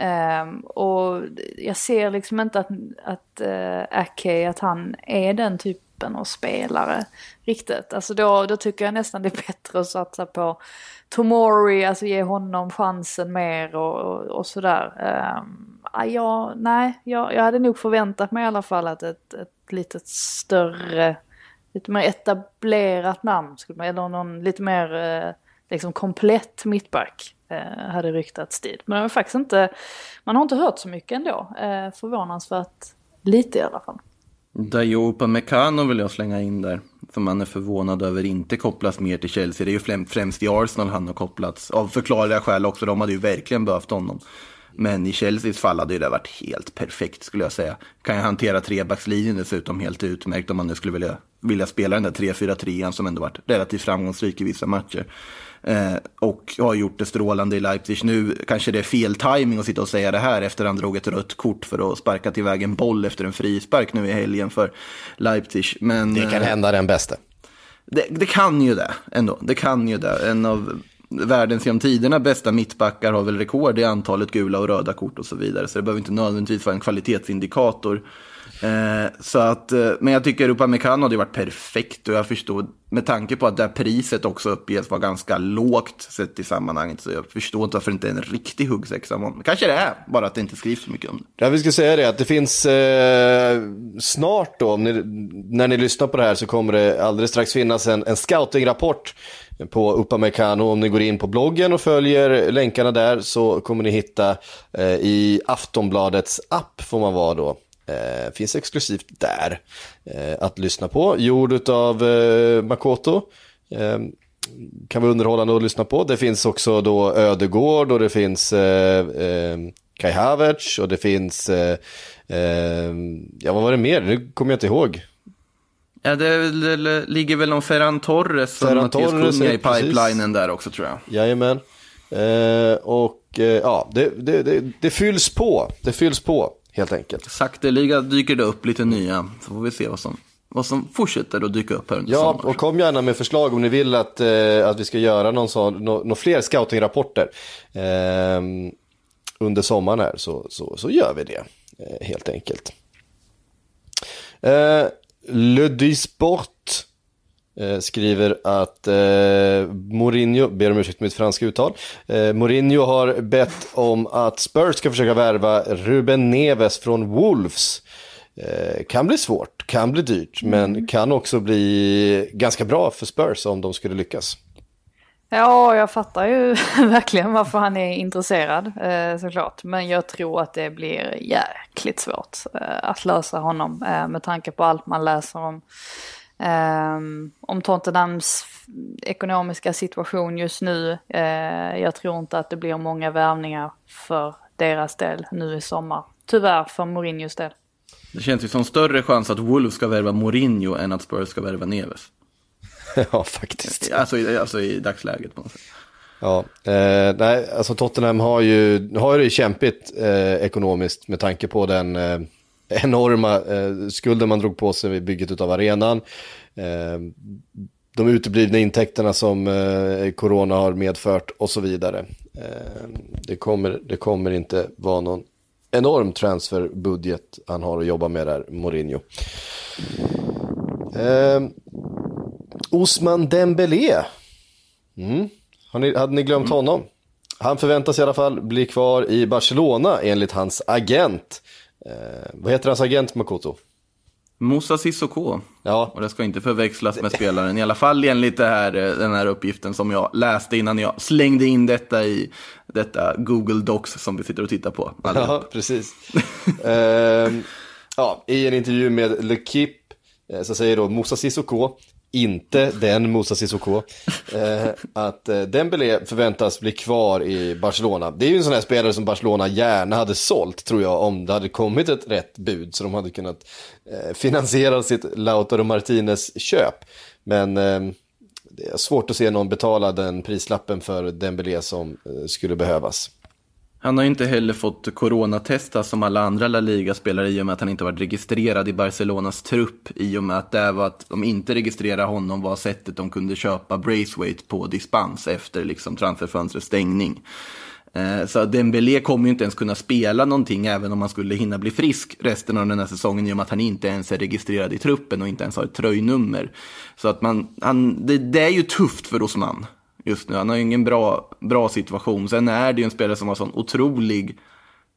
Um, och jag ser liksom inte att, att eh, uh, Ake, att han är den typen av spelare riktigt. Alltså då, då tycker jag nästan det är bättre att satsa på Tomori, alltså ge honom chansen mer och, och, och sådär. Um, ja, nej, jag, jag hade nog förväntat mig i alla fall att ett, ett lite större, lite mer etablerat namn, skulle man, eller någon lite mer uh, liksom komplett mittback eh, hade ryktats dit. Men det var faktiskt inte, man har inte hört så mycket ändå, eh, förvånansvärt lite i alla fall. Dayo Upamecano vill jag slänga in där. Som man är förvånad över inte kopplas mer till Chelsea. Det är ju främst i Arsenal han har kopplats. Av förklarliga skäl också. De hade ju verkligen behövt honom. Men i Chelseas fall hade det varit helt perfekt skulle jag säga. Kan jag hantera trebackslinjen dessutom helt utmärkt om man nu skulle vilja, vilja spela den där 3-4-3 som ändå varit relativt framgångsrik i vissa matcher. Eh, och har gjort det strålande i Leipzig. Nu kanske det är fel timing att sitta och säga det här efter han drog ett rött kort för att sparka tillväg en boll efter en frispark nu i helgen för Leipzig. Men, Det kan eh, hända den bästa. det, det kan ju det ändå. Det kan ju det. En av världens genom tiderna bästa mittbackar har väl rekord i antalet gula och röda kort och så vidare. Så det behöver inte nödvändigtvis vara en kvalitetsindikator. Eh, så att, eh, men jag tycker Upamecano hade varit perfekt och jag förstår, med tanke på att det här priset också uppges vara ganska lågt sett i sammanhanget, så jag förstår inte varför det inte är en riktig huggsexa. Kanske det är, bara att det inte skrivs så mycket om det. Ja, vi ska säga det att det finns eh, snart då, ni, när ni lyssnar på det här så kommer det alldeles strax finnas en, en scouting-rapport på Upamecano. Om ni går in på bloggen och följer länkarna där så kommer ni hitta eh, i Aftonbladets app får man vara då. Eh, finns exklusivt där eh, att lyssna på. Gjord av eh, Makoto. Eh, kan vara underhållande att lyssna på. Det finns också då Ödegård och det finns eh, eh, Kai Havertz och det finns, eh, ja vad var det mer? Nu kommer jag inte ihåg. Ja, det, väl- det ligger väl någon Ferran Torres och Ferran Mattias Torres, Cunha i pipelinen där också tror jag. Jajamän. Eh, och ja, det, det, det, det fylls på. Det fylls på helt enkelt. Sakteliga dyker det upp lite nya, så får vi se vad som, vad som fortsätter att dyka upp här under Ja, sommaren. och kom gärna med förslag om ni vill att, eh, att vi ska göra någon sån, nå, nå fler scoutingrapporter eh, under sommaren här så, så, så gör vi det eh, helt enkelt. Eh, Le Dysport eh, skriver att eh, Mourinho, ber om ursäkt för mitt franska uttal, eh, Mourinho har bett om att Spurs ska försöka värva Ruben Neves från Wolves. Eh, kan bli svårt, kan bli dyrt, men kan också bli ganska bra för Spurs om de skulle lyckas. Ja, jag fattar ju verkligen varför han är intresserad eh, såklart. Men jag tror att det blir jäkligt svårt eh, att lösa honom med tanke på allt man läser om. Eh, om Tottenhams ekonomiska situation just nu. Eh, jag tror inte att det blir många värvningar för deras del nu i sommar. Tyvärr för Mourinhos del. Det känns ju som större chans att Wolves ska värva Mourinho än att Spurs ska värva Neves. ja, faktiskt. Alltså, i- alltså i dagsläget på något sätt. Ja, eh, nej, alltså Tottenham har ju, har ju det kämpigt eh, ekonomiskt med tanke på den eh, enorma eh, skulden man drog på sig vid bygget av arenan. Eh, de uteblivna intäkterna som eh, corona har medfört och så vidare. Eh, det, kommer, det kommer inte vara någon enorm transferbudget han har att jobba med där, Mourinho. Eh, Osman Dembélé. Mm. Har ni, hade ni glömt honom? Han förväntas i alla fall bli kvar i Barcelona enligt hans agent. Eh, vad heter hans agent Makoto? Moussa Sissoko. Ja, Och det ska inte förväxlas med spelaren, i alla fall enligt det här, eh, den här uppgiften som jag läste innan jag slängde in detta i detta Google Docs som vi sitter och tittar på. allihop. ja precis. Ehm, ja, I en intervju med Le Kip eh, så säger då Moussa Sissoko, inte den Moussa Sissoko, eh, att eh, Dembélé förväntas bli kvar i Barcelona. Det är ju en sån här spelare som Barcelona gärna hade sålt, tror jag, om det hade kommit ett rätt bud så de hade kunnat eh, finansiera sitt Lautaro Martinez köp. Men eh, det är svårt att se någon betala den prislappen för Dembélé som eh, skulle behövas. Han har inte heller fått coronatesta som alla andra La Liga-spelare i och med att han inte varit registrerad i Barcelonas trupp. I och med att det var att de inte registrerade honom var sättet de kunde köpa Braithwaite på dispens efter liksom transferfönstrets stängning. Eh, så Dembélé kommer ju inte ens kunna spela någonting även om han skulle hinna bli frisk resten av den här säsongen i och med att han inte ens är registrerad i truppen och inte ens har ett tröjnummer. Så att man, han, det, det är ju tufft för Osman just nu. Han har ju ingen bra, bra situation. Sen är det ju en spelare som har sån otrolig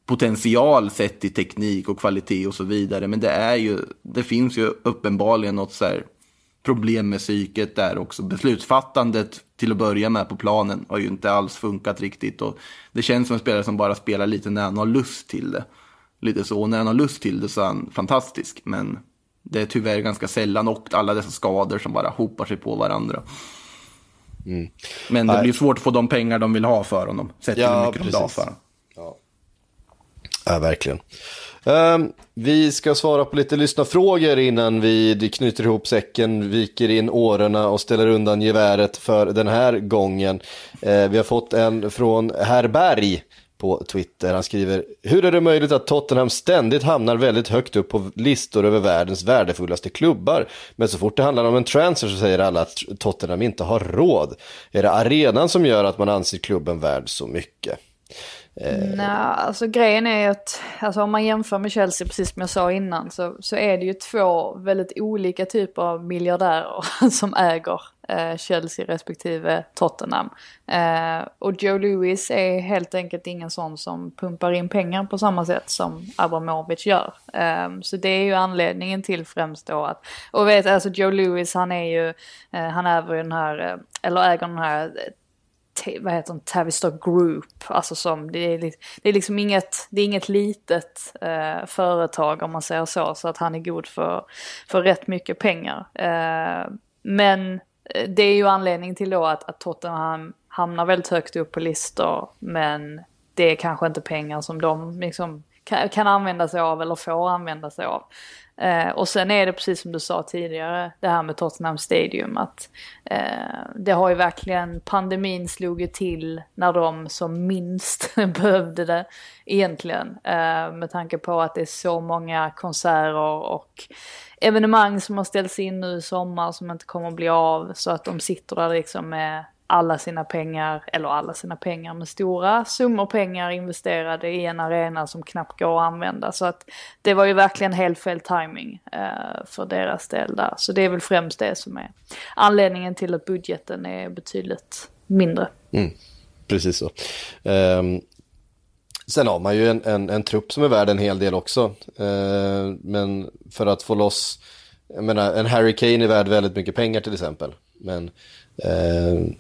potential sett i teknik och kvalitet och så vidare. Men det är ju, det finns ju uppenbarligen något så här problem med psyket där också. Beslutsfattandet till att börja med på planen har ju inte alls funkat riktigt. Och det känns som en spelare som bara spelar lite när han har lust till det. Lite så, och när han har lust till det så är han fantastisk. Men det är tyvärr ganska sällan och alla dessa skador som bara hopar sig på varandra. Mm. Men det Nej. blir svårt att få de pengar de vill ha för honom. Sett Ja, hur mycket de la precis. för honom. Ja. Ja, verkligen. Ehm, vi ska svara på lite lyssnarfrågor innan vi knyter ihop säcken, viker in årorna och ställer undan geväret för den här gången. Eh, vi har fått en från Herr Berg på Twitter. Han skriver, hur är det möjligt att Tottenham ständigt hamnar väldigt högt upp på listor över världens värdefullaste klubbar? Men så fort det handlar om en transfer så säger alla att Tottenham inte har råd. Är det arenan som gör att man anser klubben värd så mycket? Eh, Nej, alltså grejen är ju att alltså, om man jämför med Chelsea, precis som jag sa innan, så, så är det ju två väldigt olika typer av miljardärer som äger eh, Chelsea respektive Tottenham. Eh, och Joe Louis är helt enkelt ingen sån som pumpar in pengar på samma sätt som Abramovic gör. Eh, så det är ju anledningen till främst då att, och vet alltså Joe Louis han är ju, eh, han äger den här, eh, eller äger den här vad heter de? Tavistock Group. Alltså som, det är, det är liksom inget, det är inget litet eh, företag om man säger så. Så att han är god för, för rätt mycket pengar. Eh, men eh, det är ju anledningen till då att, att Tottenham hamnar väldigt högt upp på listor. Men det är kanske inte pengar som de liksom kan, kan använda sig av eller får använda sig av. Eh, och sen är det precis som du sa tidigare, det här med Tottenham Stadium, att eh, det har ju verkligen, pandemin slog ju till när de som minst behövde det egentligen. Eh, med tanke på att det är så många konserter och evenemang som har ställts in nu i sommar som inte kommer att bli av, så att de sitter där liksom med alla sina pengar, eller alla sina pengar, med stora summor pengar investerade i en arena som knappt går att använda. Så att det var ju verkligen helt fel timing eh, för deras del där. Så det är väl främst det som är anledningen till att budgeten är betydligt mindre. Mm, precis så. Um... sen har man ju en, en, en trupp som är värd en hel del också. Ehm, men för att få loss, jag menar en Harry Kane är värd väldigt mycket pengar till exempel. Men ehm,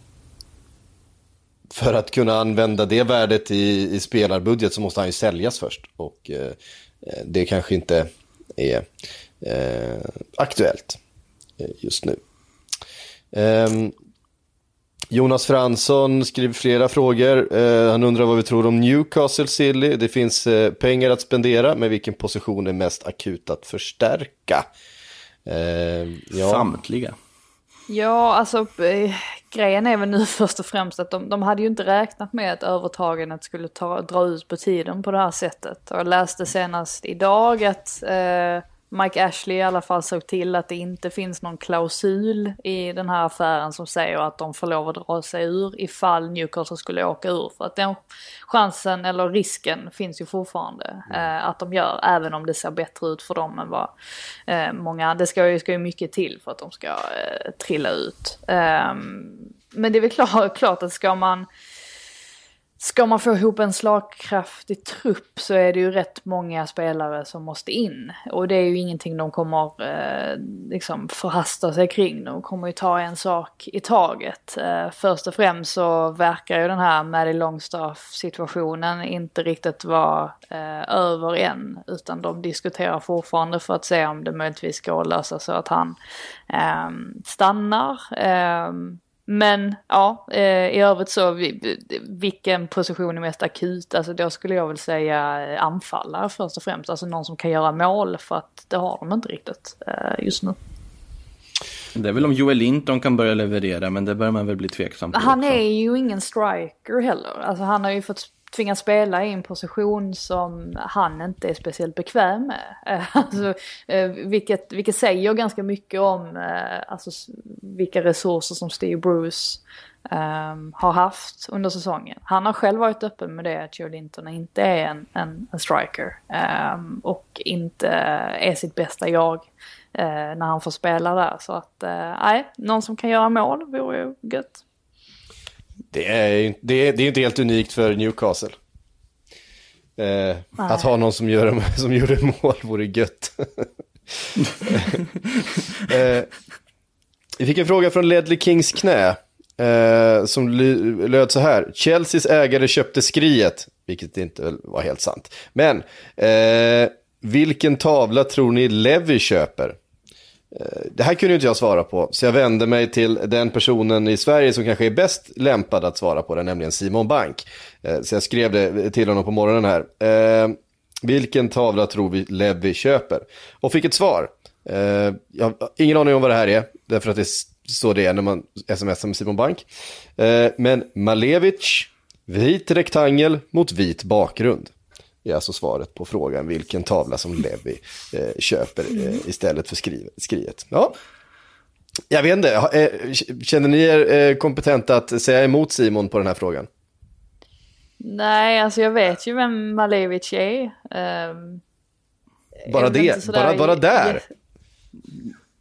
för att kunna använda det värdet i, i spelarbudget så måste han ju säljas först. Och eh, det kanske inte är eh, aktuellt eh, just nu. Eh, Jonas Fransson skriver flera frågor. Eh, han undrar vad vi tror om Newcastle Silly. Det finns eh, pengar att spendera, men vilken position är mest akut att förstärka? Eh, ja. Samtliga. Ja, alltså eh, grejen är väl nu först och främst att de, de hade ju inte räknat med att övertagandet skulle ta, dra ut på tiden på det här sättet. Och jag läste senast idag att eh, Mike Ashley i alla fall såg till att det inte finns någon klausul i den här affären som säger att de får lov att dra sig ur ifall Newcastle skulle åka ur. För att den chansen, eller risken, finns ju fortfarande eh, att de gör. Även om det ser bättre ut för dem än vad eh, många, det ska ju, ska ju mycket till för att de ska eh, trilla ut. Ehm, men det är väl klart, klart att ska man Ska man få ihop en slagkraftig trupp så är det ju rätt många spelare som måste in. Och det är ju ingenting de kommer eh, liksom förhasta sig kring. De kommer ju ta en sak i taget. Eh, först och främst så verkar ju den här Maddie Longstaff situationen inte riktigt vara eh, över än. Utan de diskuterar fortfarande för att se om det möjligtvis går att lösa så att han eh, stannar. Ehm, men ja, eh, i övrigt så vi- vilken position är mest akut? Alltså då skulle jag väl säga eh, anfallare först och främst. Alltså någon som kan göra mål för att det har de inte riktigt eh, just nu. Det är väl om Joel Linton kan börja leverera, men det börjar man väl bli tveksam på Han också. är ju ingen striker heller. Alltså han har ju fått tvingas spela i en position som han inte är speciellt bekväm med. Alltså, eh, vilket, vilket säger ganska mycket om eh, alltså, vilka resurser som Steve Bruce um, har haft under säsongen. Han har själv varit öppen med det att Joe Linton inte är en, en, en striker. um, och inte är sitt bästa jag uh, när han får spela där. Så att nej, nej, någon som kan göra mål vore ju gött. Det är det är, det är inte helt unikt för Newcastle. Eh, att ha någon som gör, som gör mål vore gött. eh, vi fick en fråga från Ledley Kings knä. Eh, som löd så här. Chelseas ägare köpte skriet. Vilket inte var helt sant. Men eh, vilken tavla tror ni Levy köper? Eh, det här kunde inte jag svara på, så jag vände mig till den personen i Sverige som kanske är bäst lämpad att svara på det, nämligen Simon Bank. Eh, så jag skrev det till honom på morgonen här. Eh, vilken tavla tror vi Levi köper? Och fick ett svar. Jag har ingen aning om vad det här är, därför att det är så det är när man smsar med Simon Bank. Men Malevic, vit rektangel mot vit bakgrund. Är alltså svaret på frågan vilken tavla som Levi eh, köper eh, istället för skrivet. skrivet. Ja. Jag vet inte, eh, känner ni er eh, kompetenta att säga emot Simon på den här frågan? Nej, alltså jag vet ju vem Malevic är. Ehm, Bara inte det, bara, bara där.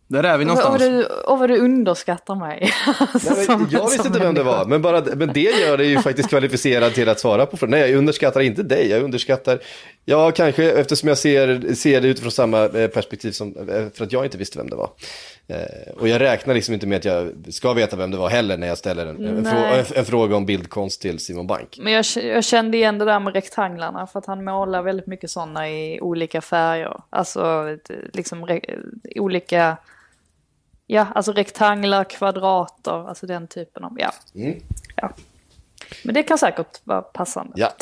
Där är vi Och vad, någonstans. du, och vad du underskattar mig. Alltså, Nej, som- jag visste inte vem det var, men, bara, men det gör det ju faktiskt kvalificerad till att svara på frågan. Nej, jag underskattar inte dig, jag underskattar, ja kanske eftersom jag ser, ser det utifrån samma eh, perspektiv som, eh, för att jag inte visste vem det var. Eh, och jag räknar liksom inte med att jag ska veta vem det var heller när jag ställer en, en, frå, Nej. en, fråga om bildkonst till Simon Bank. Men jag, jag kände igen det där med rektanglarna för att han målar väldigt mycket sådana i olika färger. Alltså liksom re, olika, ja alltså rektanglar, kvadrater, alltså den typen av, ja. Mm. ja. Men det kan säkert vara passande. Ja,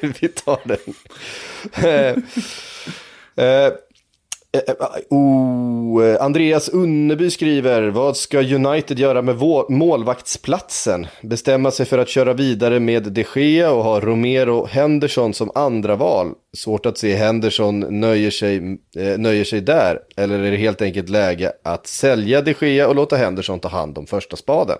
vi tar den. Eh, eh, Eh, eh, oh, eh, Andreas Unneby skriver, vad ska United göra med målvaktsplatsen? Bestämma sig för att köra vidare med de Gea och ha Romero Henderson som andra val. Svårt att se Henderson nöjer sig, eh, nöjer sig där. Eller är det helt enkelt läge att sälja de Gea och låta Henderson ta hand om första spaden?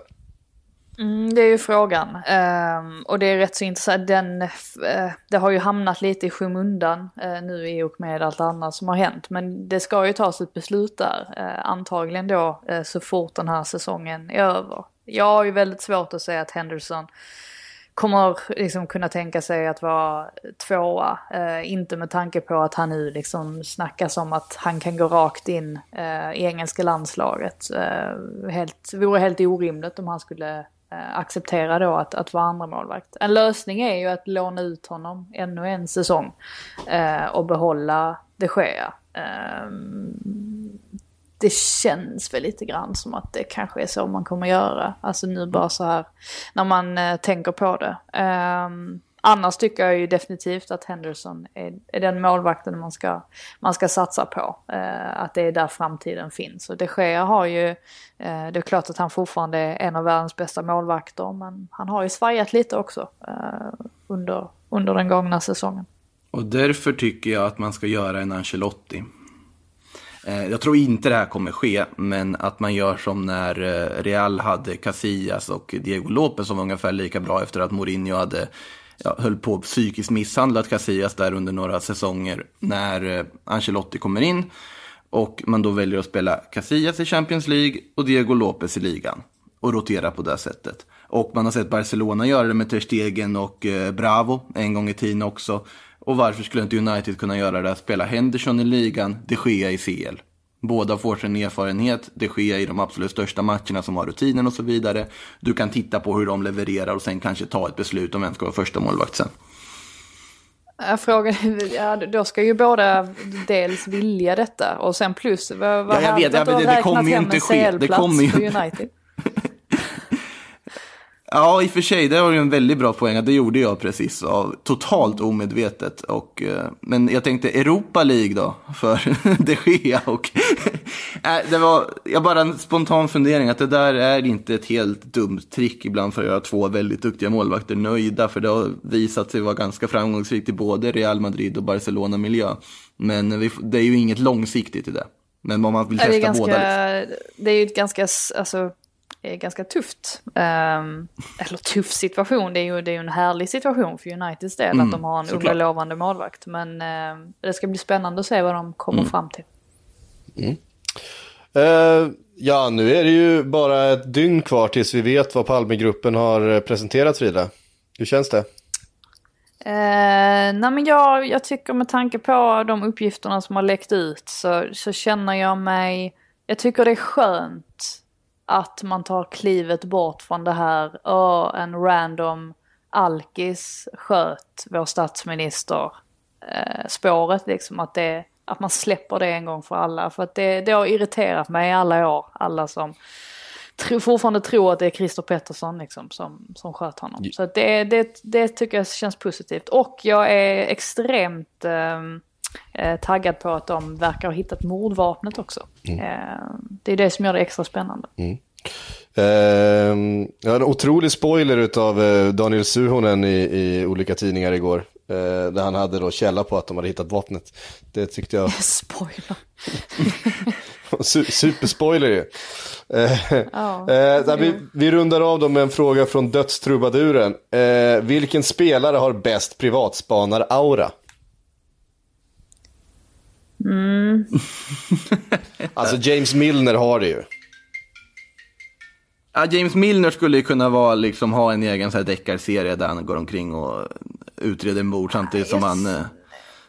Mm, det är ju frågan. Um, och det är rätt så intressant. Den, uh, det har ju hamnat lite i skymundan uh, nu i och med allt annat som har hänt. Men det ska ju tas ett beslut där. uh, antagligen då så fort den här säsongen är över. Jag har ju väldigt svårt att säga att Henderson kommer liksom kunna tänka sig att vara tvåa. Eh, inte med tanke på att han nu liksom snackas om att han kan gå rakt in eh, i engelska landslaget. Eh, helt, vore helt orimligt om han skulle Eh, acceptera då att, att vara andra målvakt. En lösning är ju att låna ut honom ännu en säsong eh, och behålla de Gea. Eh, det känns väl lite grann som att det kanske är så man kommer göra. Alltså nu bara så här när man eh, tänker på det. Ehm, Annars tycker jag ju definitivt att Henderson är, är den målvakten man ska, man ska satsa på. Eh, att det är där framtiden finns. Och de Gea har ju, eh, det är klart att han fortfarande är en av världens bästa målvakter. Men han har ju svajat lite också eh, under, under den gångna säsongen. Och därför tycker jag att man ska göra en Ancelotti. Eh, jag tror inte det här kommer ske, men att man gör som när eh, Real hade Casillas och Diego Lopez som var ungefär lika bra efter att Mourinho hade ja, höll på psykiskt misshandlat Casillas där under några säsonger. När eh, Ancelotti kommer in och man då väljer att spela Casillas i Champions League och Diego Lopez i ligan. Och rotera på det sättet. Och man har sett Barcelona göra det med Ter Stegen och eh, Bravo en gång i tiden också. Och varför skulle inte United kunna göra det? Spela Henderson i ligan, de Gea i CL. Båda får sin erfarenhet, de Gea i de absolut största matcherna som har rutinen och så vidare. Du kan titta på hur de levererar och sen kanske ta ett beslut om vem ska vara första målvakt sen. Frågan ja, då ska ju båda dels vilja detta och sen plus, vad, vad Ja, jag vet, ja, att du men har det- det kommer ju inte ske. Det kommer ju inte. United. Ja, i och för sig, det har ju en väldigt bra poäng. Det gjorde jag precis, av, totalt omedvetet. Och, eh, men jag tänkte Europa League då, för de Gea. Och, äh, det var jag bara en spontan fundering, att det där är inte ett helt dumt trick ibland för att göra två väldigt duktiga målvakter nöjda. För det har visat sig vara ganska framgångsrikt i både Real Madrid och Barcelona-miljö. Men vi, det är ju inget långsiktigt i det. Men om man vill testa det, båda. Liksom. det är ju ett ganska, alltså, ganska tufft. ehm, eller tuff situation, det är ju det är ju en härlig situation för Uniteds del Mm, att de har en underlovande målvakt. Men ehm, det ska bli spännande att se vad de kommer Mm. fram till. Eh, ja, nu är det ju bara ett dygn kvar tills vi vet vad Palmegruppen har eh, presenterat Frida. Hur känns det? Eh, nej men jag, jag tycker med tanke på de uppgifterna som har läckt ut så, så känner jag mig... Jag tycker det är skönt att man tar klivet bort från det här, "Åh, en random alkis sköt vår statsminister eh, spåret liksom. Att, det, att man släpper det en gång för alla. För att det, det har irriterat mig i alla år, alla som tro, fortfarande tror att det är Christer Pettersson liksom, som, som sköt honom. Så det, det, det tycker jag känns positivt. Och jag är extremt ehm, eh, taggad på att de verkar ha hittat mordvapnet också. Eh, det är det som gör det extra spännande. Ehm, jag har en otrolig spoiler av Daniel Suhonen i, i olika tidningar igår. eh, där han hade då källa på att de hade hittat vapnet. Det tyckte jag, Spoiler. su- superspoiler ju. Eh, Ja, eh, vi, vi rundar av då med en fråga från dödstrubaduren. Eh, vilken spelare har bäst privatspanar-aura? alltså James Milner har det ju. Ja, James Milner skulle ju kunna vara, liksom, ha en egen så här deckarserie där han går omkring och utreder mord samtidigt som han... eh,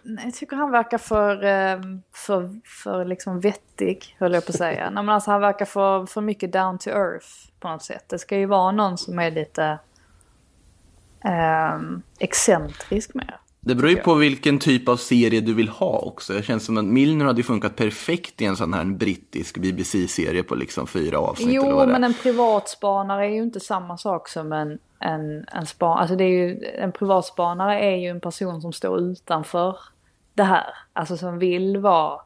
Nej, Jag tycker han verkar för, eh, för, för liksom vettig, höll jag på att säga. Nej, men alltså, han verkar för, för mycket down to earth på något sätt. Det ska ju vara någon som är lite ehm, excentrisk med. Det beror ju på vilken typ av serie du vill ha också. Det känns som att Milner hade funkat perfekt i en sån här brittisk BBC-serie på liksom fyra avsnitt eller Jo, vad det är. men en privatspanare är ju inte samma sak som en, en, en span... Alltså det är ju, en privatspanare är ju en person som står utanför det här. Alltså som vill vara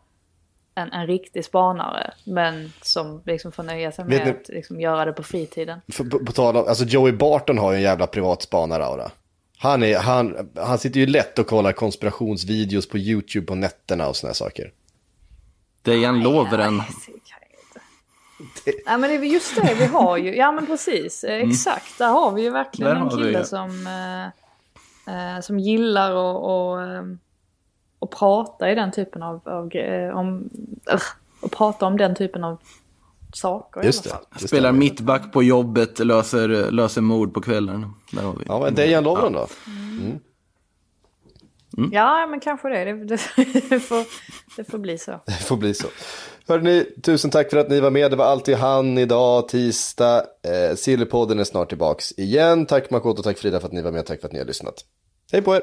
en, en riktig spanare. Men som liksom får nöja sig Vet med ni- att liksom göra det på fritiden. För, på, på tal om, alltså Joey Barton har ju en jävla privatspanar-aura. Han, är, han, han sitter ju lätt och kollar konspirationsvideos på YouTube på nätterna och såna här saker. Dejan Lovren. Nej, det. Nej men det är just det vi har ju. Ja men precis. Eh, Exakt. Där har vi ju verkligen Där en har vi kille det. som, eh, eh, som gillar att och, eh, och prata i den typen av, av gre- om, och prata om den typen av saker Just i det. alla fall. det Spelar mittback på jobbet, löser, löser mord på kvällen. Där har vi. Ja, men Dejan Lovren då? Ja men kanske det. Det, det, det, får, det får bli så. Det får bli så. Hörrni, tusen tack för att ni var med. Det var alltid han idag, tisdag. Eh, Sillypodden är snart tillbaks igen. Tack Makoto, tack Frida för att ni var med. Tack för att ni har lyssnat. Hej på er!